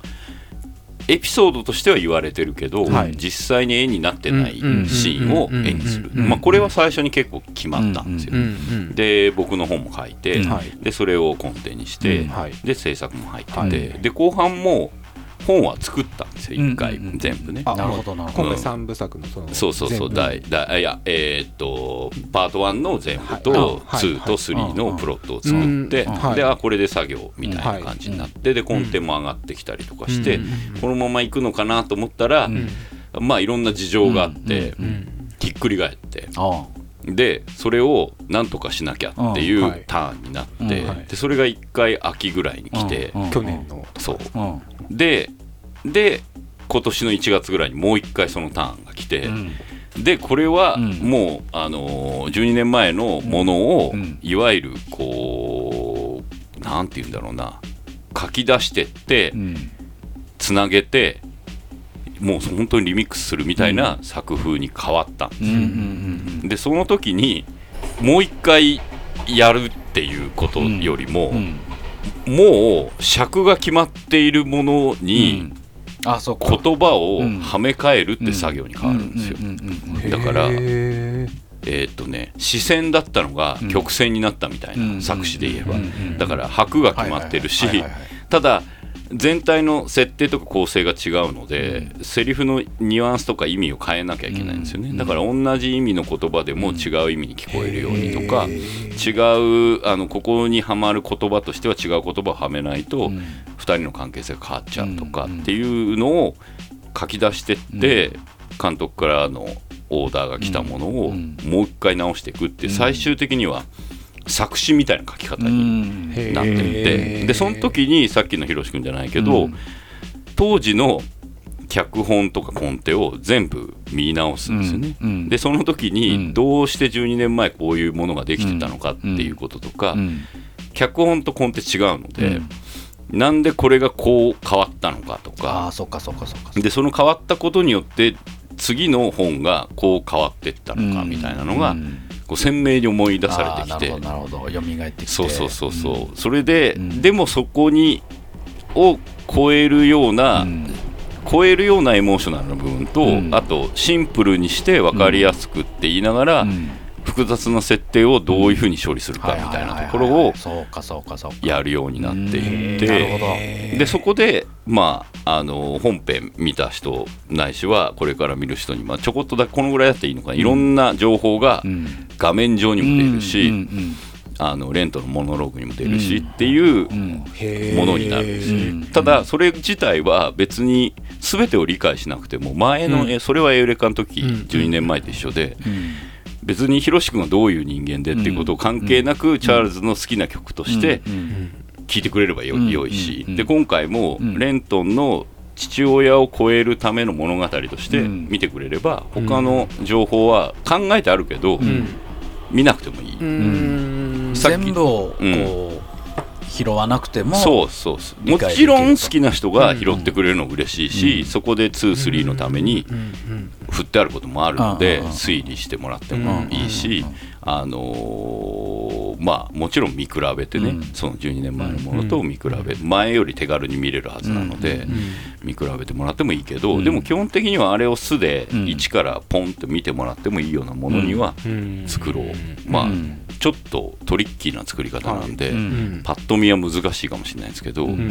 エピソードとしては言われてるけど、はい。実際に絵になってないシうんーンを絵にする、まあ、これは最初に結構決まったんですよ、で僕の本も書いて、でそれを根底にして、で制作も入ってて、はい。で後半も本は作ったんですよ1回、うんうん。うん全部ね。あなるほどなるほど。今回三部作のそのそうそうそう全部。大大いやえーっとパート1の全部とはい。2と3のプロットを作ってであこれで作業みたいな感じになってでコンテも上がってきたりとかしてうん。このまま行くのかなと思ったらん。まあいろんな事情があってひっくり返ってあでそれをなんとかしなきゃっていうターンになってうんはい。でそれが1回秋ぐらいに来てうん去年の。そう。うん。でで今年の1月ぐらいにもう1回そのターンが来て。うん。でこれはうん。もう、あのー12年前のものを、うん。いわゆるこうなんて言うんだろうな書き出してってうん。つなげてもう本当にリミックスするみたいな作風に変わった。んですうんうん。でその時にもう一回やるっていうことよりも、うん。うん。もう尺が決まっているものに言葉をうん。はめ替えるって作業に変わるんですよ。だからえーっとね視線だったのがうん。曲線になったみたいうんな作詞で言えば。だから拍が決まってるしただ全体の設定とか構成が違うのでセリフのニュアンスとか意味を変えなきゃいけないんですよね。うん。だから同じ意味の言葉でも違う意味に聞こえるようにとかへ違うあのここにはまる言葉としては違う言葉をはめないとうん。2人の関係性が変わっちゃうとかうん。っていうのを書き出してって監督からのオーダーが来たものをうん。もう一回直していくって最終的には作詞みたいな書き方うになっていて。でその時にさっきのひろし君じゃないけど、うん。当時の脚本とかコンテを全部見直すんですよね。うん。でその時うん。にどうして12年前こういうものができてたのかっていうこととか、うん。脚本とコンテ違うので、うん。なんでこれがこう変わったのかとあか。あそっかそっかそっか。でその変わったことによって次の本がこう変わっていったのかうんみたいなのがうんこう鮮明に思い出されてきて。なるほど蘇ってきて。そうそうそうそう。それでうん。でもそこにを超えるようなうん。超えるようなエモーショナルな部分とうん。あとシンプルにして分かりやすくって言いながらうん複雑な設定をどういうふうに処理するかみたいなところをそうかそうかそうか。やるようになっていってでそこで、まあ、あの本編見た人ないしはこれから見る人に、まあ、ちょこっとだけこのぐらいだっていいのかな、いろんな情報がうん。画面上にも出るし、あのレントのモノローグにも出るしっていうものになるんですよ、うん。ただそれ自体は別に全てを理解しなくても前の、えそれはエウレカの時、うん。12年前と一緒でうん別にヒロシ君がどういう人間でっていうことを関係なく、チャールズの好きな曲としてうん。うん。聴いてくれればよ,、うん。良いし、うん。で今回もうん。レントンの父親を超えるための物語としてうん。見てくれれば、他の情報は考えてあるけど、うん。見なくてもいい、うん。さっき全部をこう、うん。拾わなくてもそうそうそう。もちろん好きな人が拾ってくれるの嬉しいし、うん。そこで23のためにうん。うん振ってあることもあるので推理してもらってもいいし、あのーまあもちろん見比べてね、うん。その12年前のものと見比べ、前より手軽に見れるはずなので、うん見比べてもらってもいいけど、うん。でも基本的にはあれを素でうん。一からポンと見てもらってもいいようなものにはうん。作ろう、まあ、うん。ちょっとトリッキーな作り方なんで、うんうん。パッと見は難しいかもしれないですけど、うん。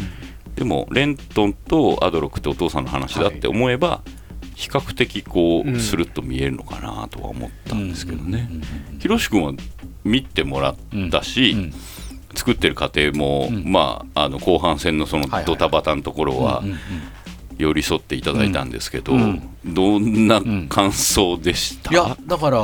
でもレントンとアドロックってお父さんの話だって思えば、比較的こううんスルッと見えるのかなとは思ったんですけどね。うん。うん。ひろし君は見てもらったし、うん。作ってる過程も、うんまああの後半戦のそのドタバタのところはうんうん寄り添っていただいたんですけど、うん。どんな感想でした、いやだからあ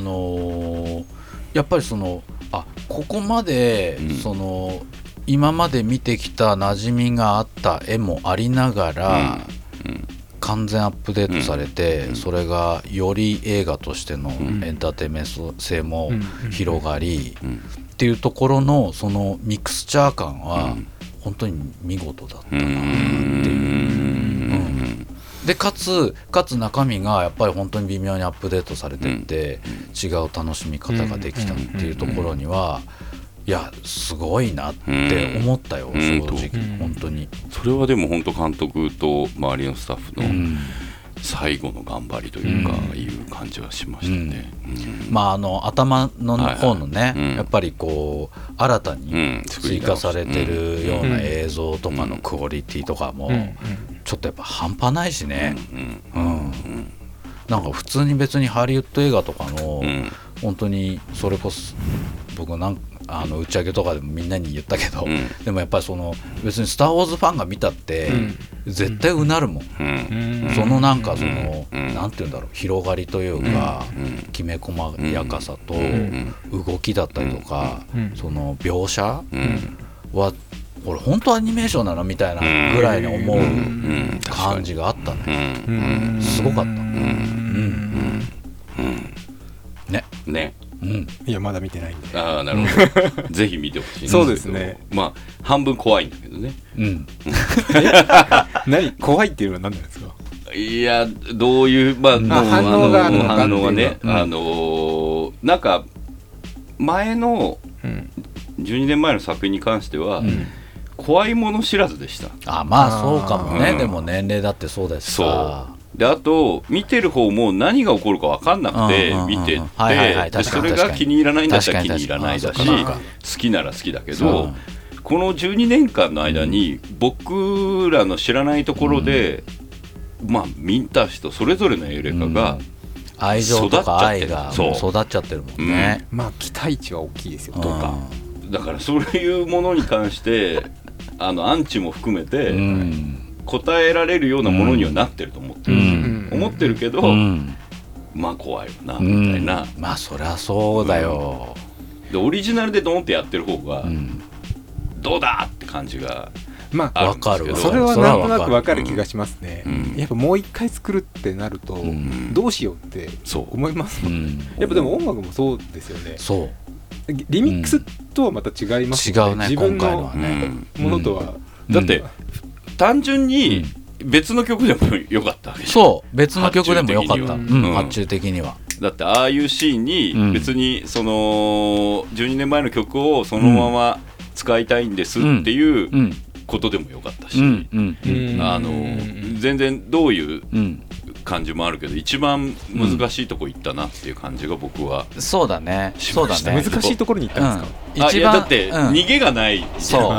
のーやっぱりそのあここまで、うん。その今まで見てきた馴染みがあった絵もありながら、うん完全アップデートされて、うんそれがより映画としてのん。エンターテインメント性もうん広がり、うんっていうところのそのミクスチャー感はうん。本当に見事だったうなっていう。ん。でかつかつ中身がやっぱり本当に微妙にアップデートされてって、違う楽しみ方ができたっていうところには、いやすごいなって思ったよ、うん正直、うん。本当に。それはでも本当監督と周りのスタッフのうん。最後の頑張りというか、うん。いう感じはしましたね。うん。まあ、あの頭のはいはい。方のね、うん。やっぱりこう新たうにん。追加されてるような映像とかのクオリティとかもうん。ちょっとやっぱ半端ないしね、うん。うん。なんか普通に別にハリウッド映画とかのうん。本当にそれこそ僕なんあの打ち上げとかでもみんなに言ったけど、うん。でもやっぱりその別に「スター・ウォーズ」ファンが見たって絶対うなるもん。そのなんかその、うん。なんて言うんだろう広がりというか、うん。きめ細やかさと、ん。動きだったりとか、うん。その描写？うん。は、これ本当アニメーションなのみたいなぐらいに思ううん。感じがあったうね。ん。うん。すごかった。うん。ね。ねうん。いやまだ見てないんで。ああなるほど。ぜひ見てほしいんそうですね。まあ半分怖いんだけどね。うん。何？怖いっていうのは何なんですか？いやどういうまあもう反応があるのか反応がね、うん。あのーなんか前のうん。12年前の作品に関しては、うん。怖いもの知らずでした。あまあそうかもね、うん。でも年齢だってそうですそさうであと見てる方も何が起こるか分かんなくて見てってそれが気に入らないんだったら気にに。入らないだし好きなら好きだけどこの12年間の間に僕らの知らないところでまあ見た人それぞれのエウレカが愛情とか愛が育っちゃってる。もんね。まあ期待値は大きいですようん。どうか。だからそういうものに関して あのアンチも含めてうん答えられるようなものにはなってると思ってる、うん。思ってるけど、うん。まあ怖いよなうみたいな、ん。まあそりゃそうだよ。でオリジナルでドンってやってる方が、うん。どうだって感じがまああるんですけど。わかるわ。それはなんとなくわわかる気がしますね。うん。やっぱもう一回作るってなるとん。どうしようってそう。思いますもん。うん。やっぱでも音楽もそうですよね。そうリミックスとはまた違います違うねよ自分今回ののはね。ものとは。だって、単純に別の曲でもよかったわけじゃん。そう。別の曲でもよかった。発注的には。だってああいうシーンうん。に別にその12年前の曲をそのまま使いたいんですっていううん。ことでもよかったし、うん。うん。うん。あのうん。全然どういううん感じもあるけど一番難しいとこ行ったなっていう感じが僕は、そうだね。そうだね。難しいところに行ったんですか？うん。あいやだってうん。逃げがないそ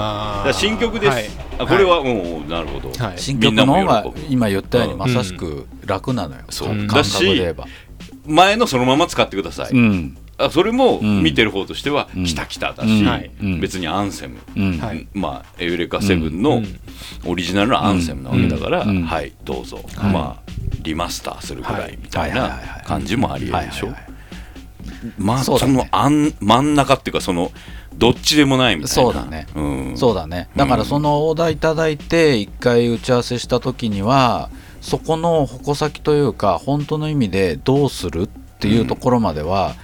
う。新曲です、はい。あこれはもうなるほど、はい。新曲の方が今言ったようにうんまさしく楽なのよ。そう。感だし覚で言えば。前のそのまま使ってください、うんあそれもうん。見てる方としてはうん。来た来ただし、別にアンセム、まあエウレカセブンうのん。オリジナルのアンセムなわけだから、うん。うん。はいどうぞ、はい。まあリマスターするぐらはいいみたいなはい。感じもありえるでしょ。まあそ,、のあん真ん中っていうかそのどっちでもないみたいな。そうだね。うん、そうだね。だからそのオーダーいただいて一回打ち合わせした時にはそこの矛先というか本当の意味でどうするっていうところまでは、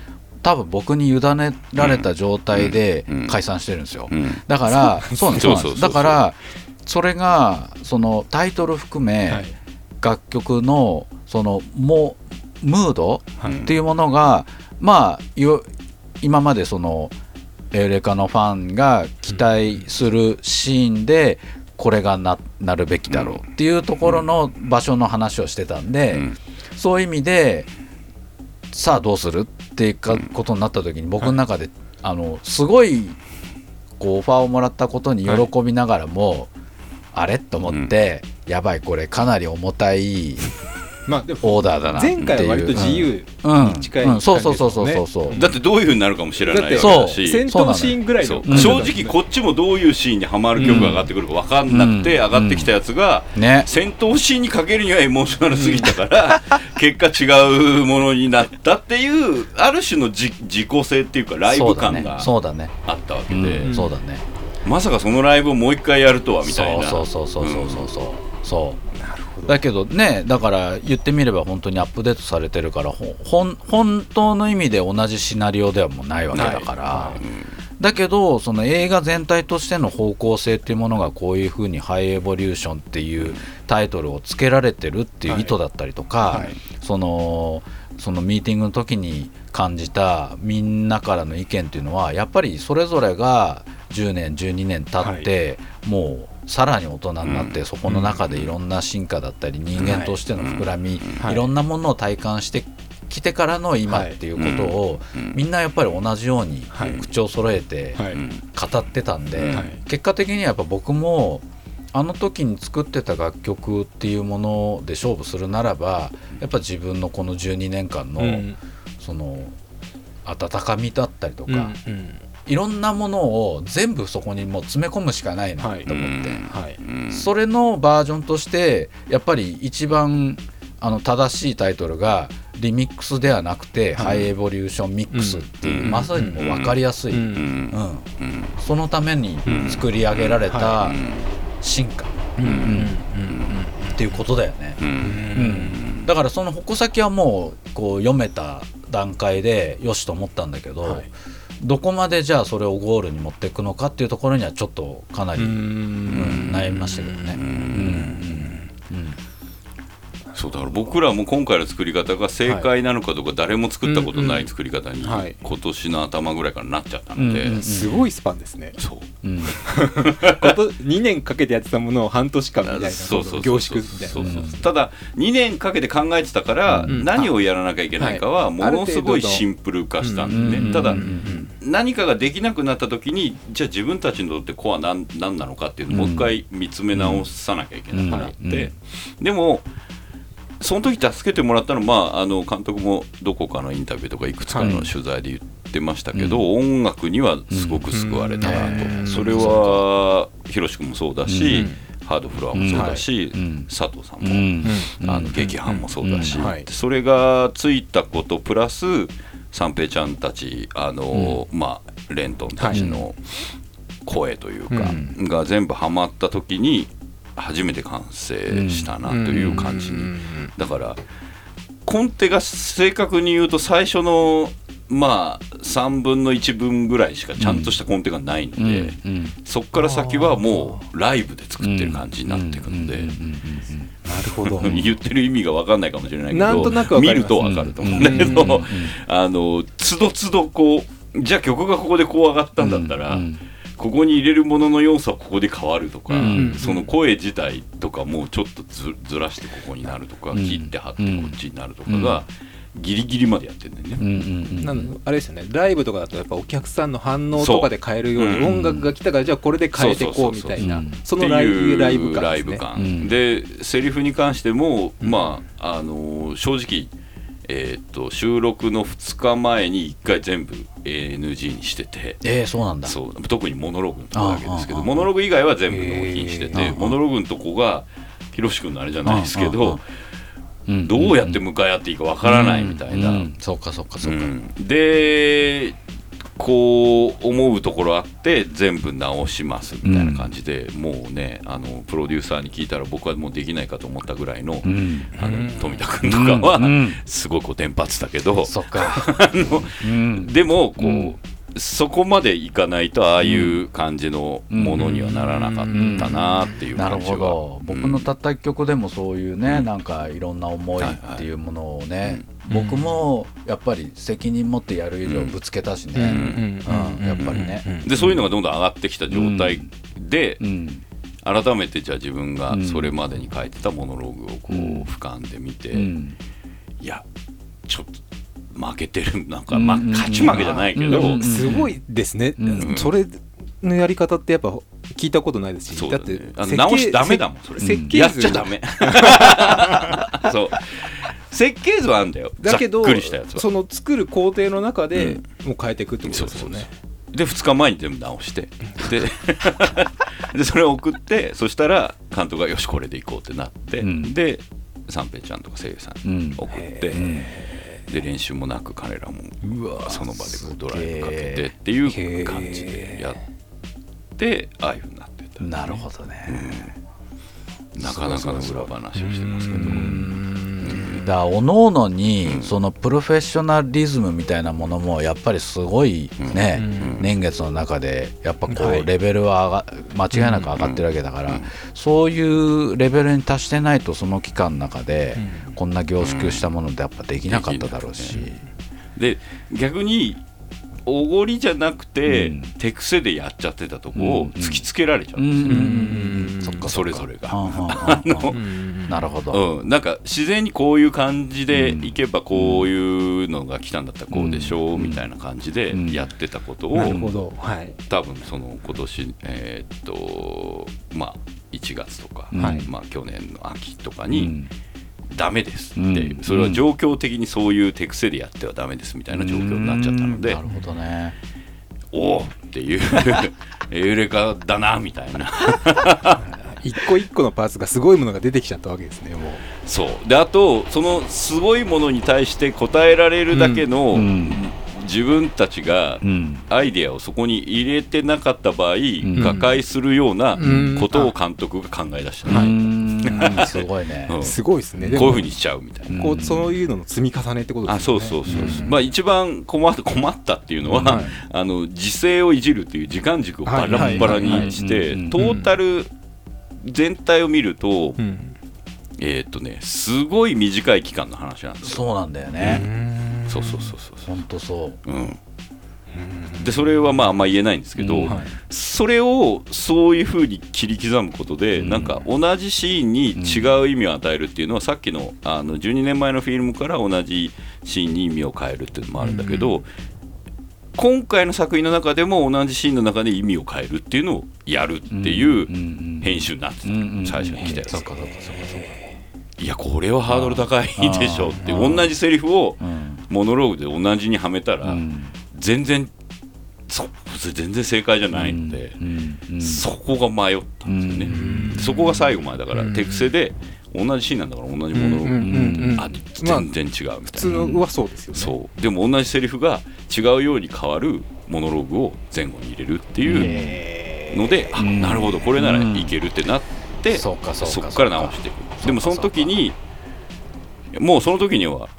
多分僕に委ねられた状態で解散してるんですよ、うん。だからそう。なんですだからそれがそのタイトル含め、はい。楽曲のそのもムードはい。っていうものが、まあよ今までそのエウレカのファンが期待するシーンでこれがななるべきだろうっていうところの場所の話をしてたんで、うん。そういう意味でさあどうするっていうかことになった時に僕の中で、あのすごいこうオファーをもらったことに喜びながらも、あれ？と思って、やばいこれかなり重たいまあでもオーダーだな前回は割と自由う。んに近いうん。そうそうそう感じですもんね。そうそうそうだってどういうふうになるかも知らないそう。だし戦闘シーンぐらいのそう。正直こっちもどういうシーンにはまる曲が上がってくるか分かんなくてうん。上がってきたやつがね。戦闘シーンにかけるにはエモーショナルすぎたから 結果違うものになったっていうある種のじ自己性っていうかライブ感がそうだね。あったわけそうだね、で。うん。そうだね。まさかそのライブをもう一回やるとはみたいな。そうそうそうそうそうそう。そうだけどねだから言ってみれば本当にアップデートされてるからほほん本当の意味で同じシナリオではもうないわけだから、だけどその映画全体としての方向性っていうものがこういうふうに「ハイエボリューション」っていうタイトルをつけられてるっていう意図だったりとか、はい。そのそのミーティングの時に感じたみんなからの意見っていうのはやっぱりそれぞれが10年12年経って、もうさらに大人になって、そこの中でいろんな進化だったり人間としての膨らみ、はい。い。ろんなものを体感してきてからの今っていうことを、うん。みんなやっぱり同じようにはい。口調揃えて語ってたんで、はい。結果的にはやっぱ僕もあの時に作ってた楽曲っていうもので勝負するならばやっぱ自分のこの12年間の、うん。その温かみだったりとか、いろんなものを全部そこにもう詰め込むしかないなと思って、はい。うん。それのバージョンとしてやっぱり一番あの正しいタイトルがリミックスではなくて、ハイエボリューションミックスっていう、うん。まさにもう分かりやすい、ううん。そのために作り上げられた進化、うん。うん。っていうことだよね、うん。うん。だからその矛先はもうこう読めた段階でよしと思ったんだけど、はいどこまでじゃあそれをゴールに持っていくのかっていうところにはちょっとかなり、ううんん悩みましたけどね。うんそうだから僕らも今回の作り方が正解なのかどうか誰も作ったことない作り方に今年の頭ぐらいからなっちゃったので、うんうんすごいスパンですね。そう。うん。こと2年かけてやってたものを半年間みたいなそうそう凝縮みたいな。そうそうう。んただ2年かけて考えてたから、うん。何をやらなきゃいけないかはもはい。のすごいシンプル化したんでうんねただ何かができなくなった時にじゃあ自分たちにとってコア何何なのかっていうのをもう一回見つめ直さなきゃいけなくなって、うん。うん。でもその時助けてもらったのは、まあ、あの監督もどこかのインタビューとかいくつかの取材で言ってましたけど、音楽にはすごく救われたなと、うんそれはひろし君もそうだし、うん。ハードフロアもそうだし、うん。佐藤さんも、うん。うん。あの劇伴もそうだし、うん。はい。それがついたことプラス三平ちゃんたちあの、まあレントンたちの声というか、うが全部ハマった時に初めて完成したなという感じに、だからコンテが正確に言うと最初のまあ3分の1分ぐらいしかちゃんとしたコンテがないので、うんうんそこから先はもうライブで作ってる感じになっていくので。うんうんうんうんなるほど。言ってる意味が分かんないかもしれないけど見ると分かると思う。んだけど、うんうんうん。あのつどつどこうじゃあ曲がここでこう上がったんだったら、うんここに入れるものの要素はここで変わるとか、うん。その声自体とかもうちょっとずずらしてここになるとか、うん。切って貼ってこっちになるとかが、ギリギリまでやってんだよね。うんうんうんなん。だあれですよね。ライブとかだとやっぱお客さんの反応とかで変えるように音楽が来たからじゃあこれで変えてこうみたいなそうそうそのライっていうブライブ感ライですね。ブ感うんでセリフに関しても、まああの正直、えーっと収録の2日前に1回全部 NG にしてて。えーそうなんだ。そう。特にモノログのとこだけですけどモノログ以外は全部納品しててモノログのとこがひろし君のあれじゃないですけどうんどうやって向かい合っていいかわからないみたいな、そうかそうかそうか。うん。でこう思うところあって全部直しますみたいな感じで、もうねあのプロデューサーに聞いたら僕はもうできないかと思ったぐらいの,、うん。あの富田君とかは、うん。うん。すごいこうテンパってたけど、でもこう、うん。そこまでいかないとああいう感じのものにはならなかったなっていうなる感じは、ほど。僕のたった一曲でもそういうね、なんかいろんな思いっていうものをね、僕もやっぱり責任持ってやる以上ぶつけたしね、うん。うん。やっぱりね、でそういうのがどんどん上がってきた状態で、うん。改めてじゃあ自分がそれまでに書いてたモノログをこううん俯瞰で見て、うん。いやちょっと負けてるなんか、まあ勝ち負けじゃないけど、うん。うん。すごいですね、うん。それのやり方ってやっぱ聞いたことないですし。だ,、ね、だってあの直しダメだもんそれ、設計図。やっちゃダメ。そう設計図はあんだよ。だけどその作る工程の中でもう変えていくってことですよね、で2日前に全部直して。で でそれを送ってそしたら監督がよしこれでいこうってなって、うん。で三平ちゃんとか声優さんに送って、うんで練習もなく彼らもその場でこうドライブかけてっていう感じでやってああいうふうになってた。なるほどね、なかなかの裏話をしてますけど。うんだおのおのにそのプロフェッショナリズムみたいなものもやっぱりすごいね、年月の中でやっぱこはい。うレベルは上が間違いなく上がってるわけだから、そういうレベルに達してないとその期間の中でこんな凝縮したものでやっぱできなかっただろうし、で逆におごりじゃなくて、うん。手癖でやっちゃってたとこをうん。突きつけられちゃううんんですよ、うん。そっかそれぞれが。なるほど、うん、なんか自然にこういう感じでいけばこういうのが来たんだったらこうでしょうみたいな感じでやってたことをなるほど。はい。多分その今年えーっとまあ1月とか、はいまあ、去年の秋とかにうんダメですって、う。ん。それは状況的にそういう手癖でやってはダメですみたいな状況になっちゃったのでなるほどね。おおっていう エウレカだなみたいな。一個一個のパーツがすごいものが出てきちゃったわけですねもう。そう。であとそのすごいものに対して答えられるだけの、うん自分たちがうん。アイデアをそこに入れてなかった場合、ん。瓦解するようなうん。ことを監督が考え出した、うーん。すごいね。うん。すごいですね。こういうふうにしちゃうみたいな。こうそういうのの積み重ねってことですね。あそうそうそうそう、ん。まあ一番困った 困ったっていうのは、はい。あの時勢をいじるっていう時間軸をバラバラにしはいてはいはい。トータル全体を見ると、うん。えーっとねすごい短い期間の話なんですよ。そうなんだよねそうそうそうそう。本当そう。うん。でそれはまああんま言えないんですけど、うん。はい。それをそういうふうに切り刻むことで、うん。なんか同じシーンに違う意味を与えるっていうのは、さっきのあの12年前のフィルムから同じシーンに意味を変えるっていうのもあるんだけど、今回の作品の中でも同じシーンの中で意味を変えるっていうのをやるっていう編集になってた、最初に来たやつ。そうかそうかそうかそうか。いやこれはハードル高いでしょって同じセリフをうんモノローグで同じにはめたら、うん。全然そう全然正解じゃないので。うんうんそこが迷ったんですよね、そこが最後までだから、手癖で同じシーンなんだから同じものを、うんうんうんあまあ全然違うみたいな、普通のはそうですよね。そう。でも同じセリフが違うように変わるモノローグを前後に入れるっていうので、あうん。なるほど。これならいけるってなって、そうかそうかこから直していく。でもその時にもうその時には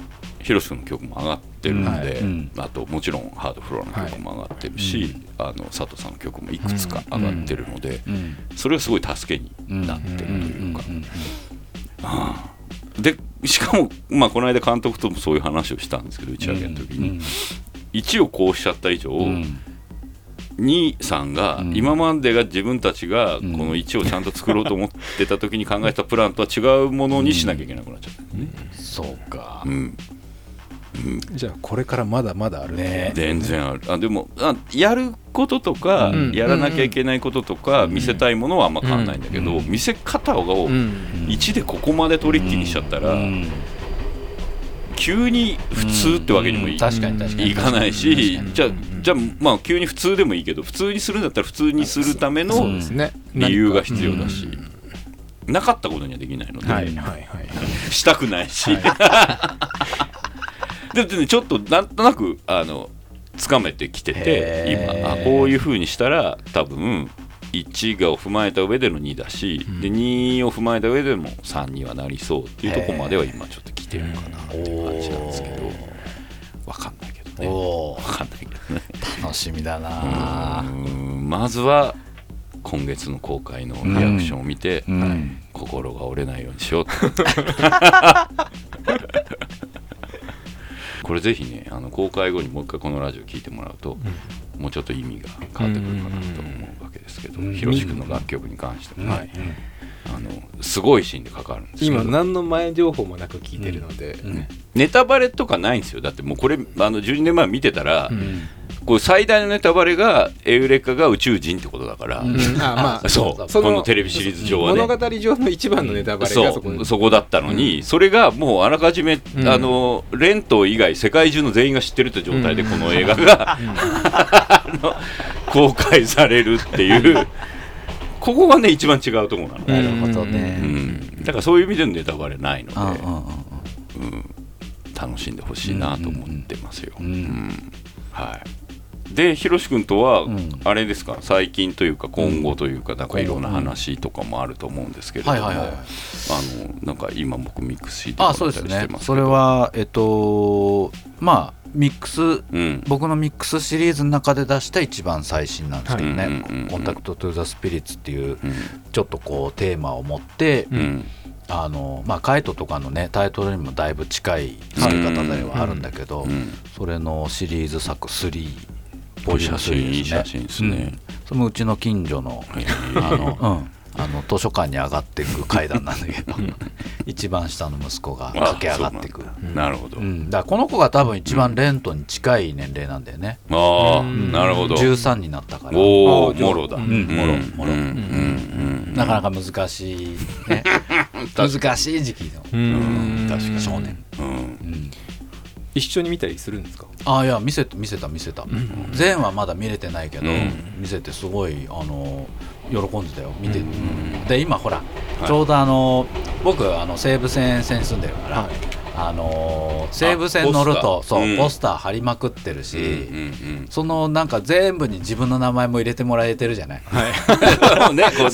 ヒロシ君の曲も上がってるんで、あともちろんハードフロアの曲も上がってるし、あの佐藤さんの曲もいくつか上がってるので、うん。それがすごい助けになってるというか、うん。でしかも、まあ、この間監督ともそういう話をしたんですけど打ち上げの時に、1をこうしちゃった以上、うん。2さんがうん。今までが自分たちがこん。の1をちゃんと作ろうと思ってた時に考えたプランとは違うものにしなきゃいけなくなっちゃった。ん。ですね。そうか。うんじゃあこれからまだまだある。ね。全然ある。あでもあやることとか、うん。やらなきゃいけないこととか、見せたいものはあんま変わんないんだけど、うん。見せ方をうん。1でここまでトリッキーにしちゃったら、うん。急に普通ってわけにもい,、うん。確かに確かに。いかないしじゃあじゃあまあ急に普通でもいいけど普通にするんだったら普通にするためのそうですね。理由が必要だし、なかったことにはできないので、はいはいはいしたくないし、でもねちょっとなんとなくあのつかめてきてて今あこういうふうにしたら多分1を踏まえた上での2だし、で2を踏まえた上でも3にはなりそうっていうところまでは今ちょっと来てるかなっていう感じなんですけどわかんないけどね。おわかんないけどね。楽しみだな。うん。まずは今月の公開のリアクションを見て、うん。心が折れないようにしようと これぜひねあの公開後にもう一回このラジオ聞いてもらうと、もうちょっと意味が変わってくるかなと思うわけですけど、うん。ひろし君の楽曲に関しても、はいあのすごいシーンで関わるんです今何の前情報もなく聞いてるので。ネタバレとかないんですよ。だってもうこれあの12年前見てたら、うん。これ最大のネタバレがエウレカが宇宙人ってことだから、うん。あまあ。そう。そのこのテレビシリーズ上はね。物語上の一番のネタバレが。そこにそこだったのに、それがもうあらかじめ、うん。あのレント以外世界中の全員が知ってるって状態でこの映画が、公開されるっていう ここがね一番違うところなの、なるほどうねん。だからそういう意味でのネタバレないので、うん楽しんでほしいなと思ってますよ、うんうんはい。でひろし君とはうん。あれですか？最近というか今後というかなんかいろんな話とかもあると思うんですけれども、あのなんか今僕ミックスシートあそうですね。してますけど。それはえっとまあミックスうん。僕のミックスシリーズの中で出した一番最新なんですけどね。はいうんうんうん「コンタクト・トゥ・ザ・スピリッツ」っていううん。ちょっとこうテーマを持って、うん。あのまあカイトとかのねタイトルにもだいぶ近い作り方ではあるんだけど、うん。それのシリーズ作3ボリューム写真3いい写真ですね。うん。それもうちの近所のあの、うん、あの図書館に上がっていく階段なんだけど一番下の息子が駆け上がっていく。なんだ。なるほど、うん、だからこの子が多分一番レントに近い年齢なんだよね、ああうん。なるほど。13になったから。おおもろだ、うん。もろもろ。うん。うん。なかなか難しいね。難しい時期の、ううん。確かに。少年、うん。うん、一緒に見たりするんですか？ああいや見せて見せた見せた、全はまだ見れてないけど、うん。見せてすごいあの喜んでたよ見て、ん。で今ほら、い。ちょうどあの僕あの西武線線住んでるから、はい。あの西武線乗るとポスター。うん。そうポスター貼りまくってるし、うんうんそのなんか全部に自分の名前も入れてもらえてるじゃない？うんね そう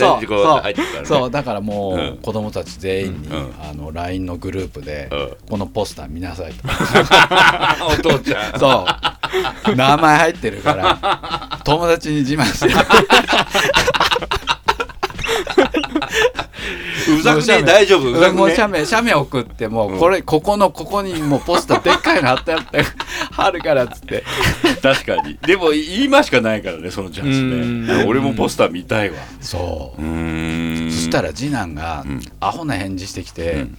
そう。だからもう、うん。子供たち全員に、うん。あの LINE のグループで、うん。このポスター見なさいと。お父ちゃん。そう。名前入ってるから友達に自慢してうざくね大丈夫？うざくねもう写メ写メ送ってもうこれ、ここのここにもうポスターでっかいの貼ってあって貼るからっつって。確かに。でも今しかないからねそのチャンスね。俺もポスター見たいわ。そう。そしたら次男がうん。アホな返事してきて、うん。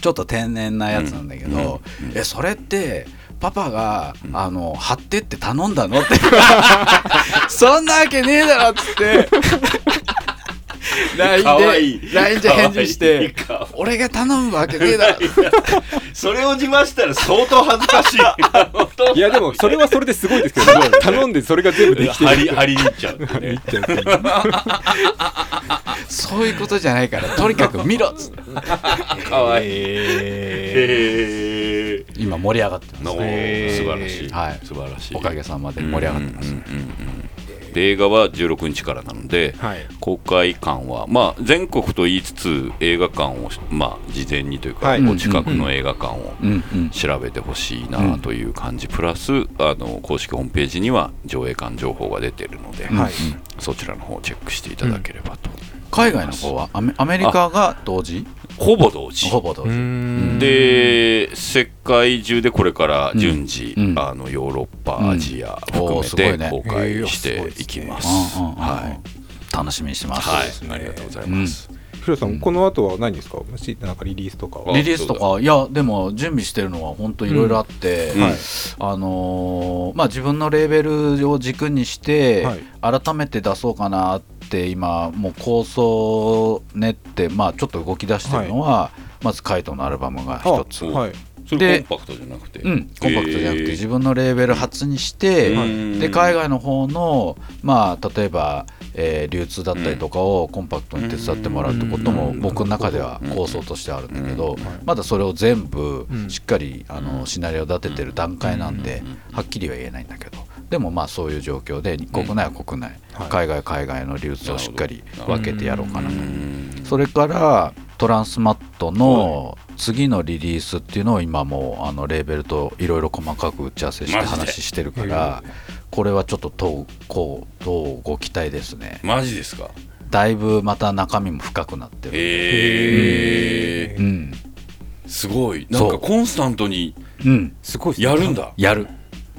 ちょっと天然なやつなんだけど「えそれってパパが、あの貼ってって頼んだの?」って「そんなわけねえだろ」っつって。LINE で LINE で返事してかわいい「俺が頼むわけねえだろ」それを自慢したら相当恥ずかしい。いやでもそれはそれですごいですけど 頼んでそれが全部できてる。張りに行っちゃう そういうことじゃないからとにかく見ろっつって。かわいい。え今盛り上がってます。素晴らしい、はい。素晴らしい。おかげさまで盛り上がってます、うんうんうんうんで映画は16日からなので、ーはい。公開館は、まあ、全国と言いつつ映画館を、まあ、事前にというか、はい。お近くの映画館をうんうん調べてほしいなという感じ、プラスあの公式ホームページには上映館情報が出てるので、はい。そちらの方をチェックしていただければと、海外の方は？アメアメリカが同時？ほぼ同時。ほぼ同時。ん。で世界中でこれから順次、うん。うん。あのヨーロッパ、うんアジア含めて公開していきます。はい。楽しみにしてます、はい。ありがとうございます。ヒロさんこの後は何ですか？もしなんかリリースとか。はあリリースとか。いやでも準備してるのは本当いろいろあって、うん。はい。あのーまあ、自分のレーベルを軸にして、はい。改めて出そうかなって今もう構想練って、まあ、ちょっと動き出してるのは、まずカイトのアルバムが一つ、あはい。それでコンパクトじゃなくて、うん、コンパクトじゃなくて自分のレーベル初にして、はい。で海外の方の、まあ、例えば、えー流通だったりとかをコンパクトに手伝ってもらうってこともうん。僕の中では構想としてあるんだけどうん。まだそれを全部うん。しっかりあのシナリオ立ててる段階なんではっきりは言えないんだけどでもまあそういう状況で国内は国内。はい。海外は海外の流通をしっかり分けてやろうかなと。うん。それからトランスマットの次のリリースっていうのを今もうあのレーベルといろいろ細かく打ち合わせして話してるからこれはちょっととこうとご期待ですね。マジですか？だいぶまた中身も深くなってるへえうん。すごい。なんかコンスタントにうん。すごいやるんだ。やる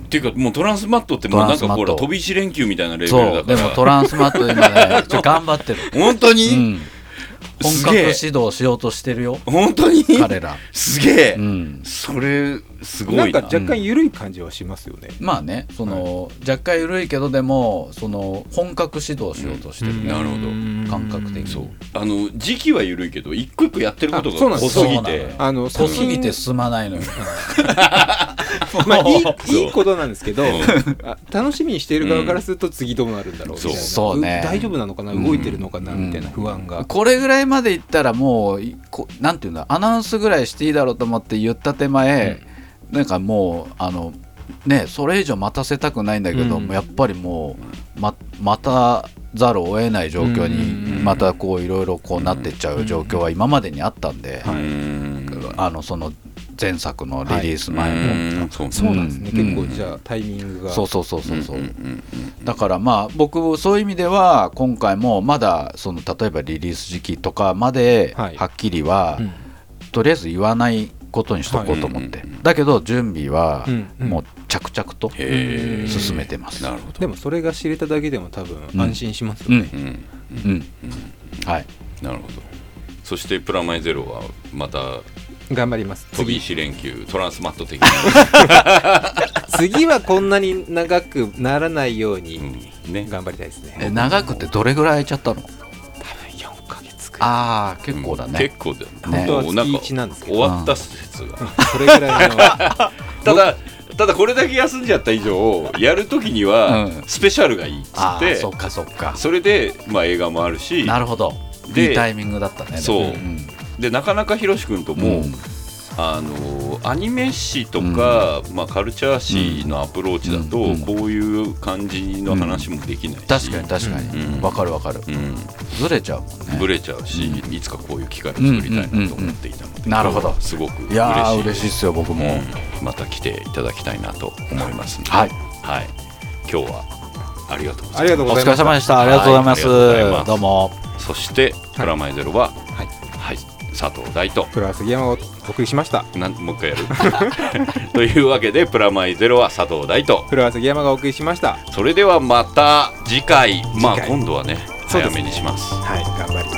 っていうかもうトランスマットってもうなんかほら飛び石連休みたいなレベルそうだから。でもトランスマット今ねちょ頑張ってる。本当に、うん本格すげえ。指導しようとしてるよ。本当に？彼ら。すげえ、うん。それすごいな。なんか若干緩い感じはしますよね。まあねその、若干緩いけどでもその本格指導しようとしてる、なるほど。感覚的に。そう。あの時期は緩いけど一個一個やってることがあそうなんです。濃すぎて。あの濃すぎて進まないのよ。まあいいいいことなんですけどうん。あ楽しみにしている側からすると次どうなるんだろうみたいな。そうね。大丈夫なのかな？動いてるのかな？みたいな不安が。これぐらいまでいったらもういこなんていうんだアナウンスぐらいしていいだろうと思って言った手前、なんかもうあのねそれ以上待たせたくないんだけど、うん。やっぱりもうま待たざるを得ない状況うん。にまたこういろいろこうなってっちゃう状況は今までにあったんで、うーん。あのその前作のリリースう前も、ーんそうそうなんですね、うん。結構じゃあタイミングが。そうそうそうそうそう、うんうんだからまあ僕そういう意味では今回もまだその例えばリリース時期とかまではい。はっきりは、うん。とりあえず言わないことにしとこうと思って、はい。だけど準備はもう着々と進めてます、なるほど。でもそれが知れただけでも多分うん安心しますよね、うん。うん。はい。なるほど。そしてプラマイゼロはまた頑張ります。飛び次石連休トランスマット的な、次はこんなに長くならないようにうん。ね。頑張りたいですね、え長くてどれぐらい空いちゃったの？多分4ヶ月くらいああ結構だね、結構だよ。ね。もうなんか本当は月一なんですけど。終わった説がそれぐらいの。ただただこれだけ休んじゃった以上やるときにはうん。スペシャルがいいっつって、ああそっかそっか。それで、まあ、映画もあるし。なるほど。でいいタイミングだったね。そうでなかなかひろし君とも、うん。あのアニメ誌とか、まあ、カルチャー誌のアプローチだと、うん。こういう感じの話もできないし、確かに確かに。うん。わ、かるわかる。うん、ずれちゃうもんね。ブレちゃうし、いつかこういう機会を作りたいなと思っていたので、うん。なるほど。すごく嬉しい。いやー嬉しいっすよ僕も、うん。また来ていただきたいなと思いますので、はい。はい、今日はありがとうございますありがとうおございました。疲れ様でした。ありがとうございます,、はいうます。どうも。そしてプラマイゼロは、佐藤大と。プラス杉山をお送りしました。なんもう一回やる。というわけでプラマイゼロは佐藤大と。プラス杉山がお送りしました。それではまた次回。まあ今度はね。早めにします。はい頑張ります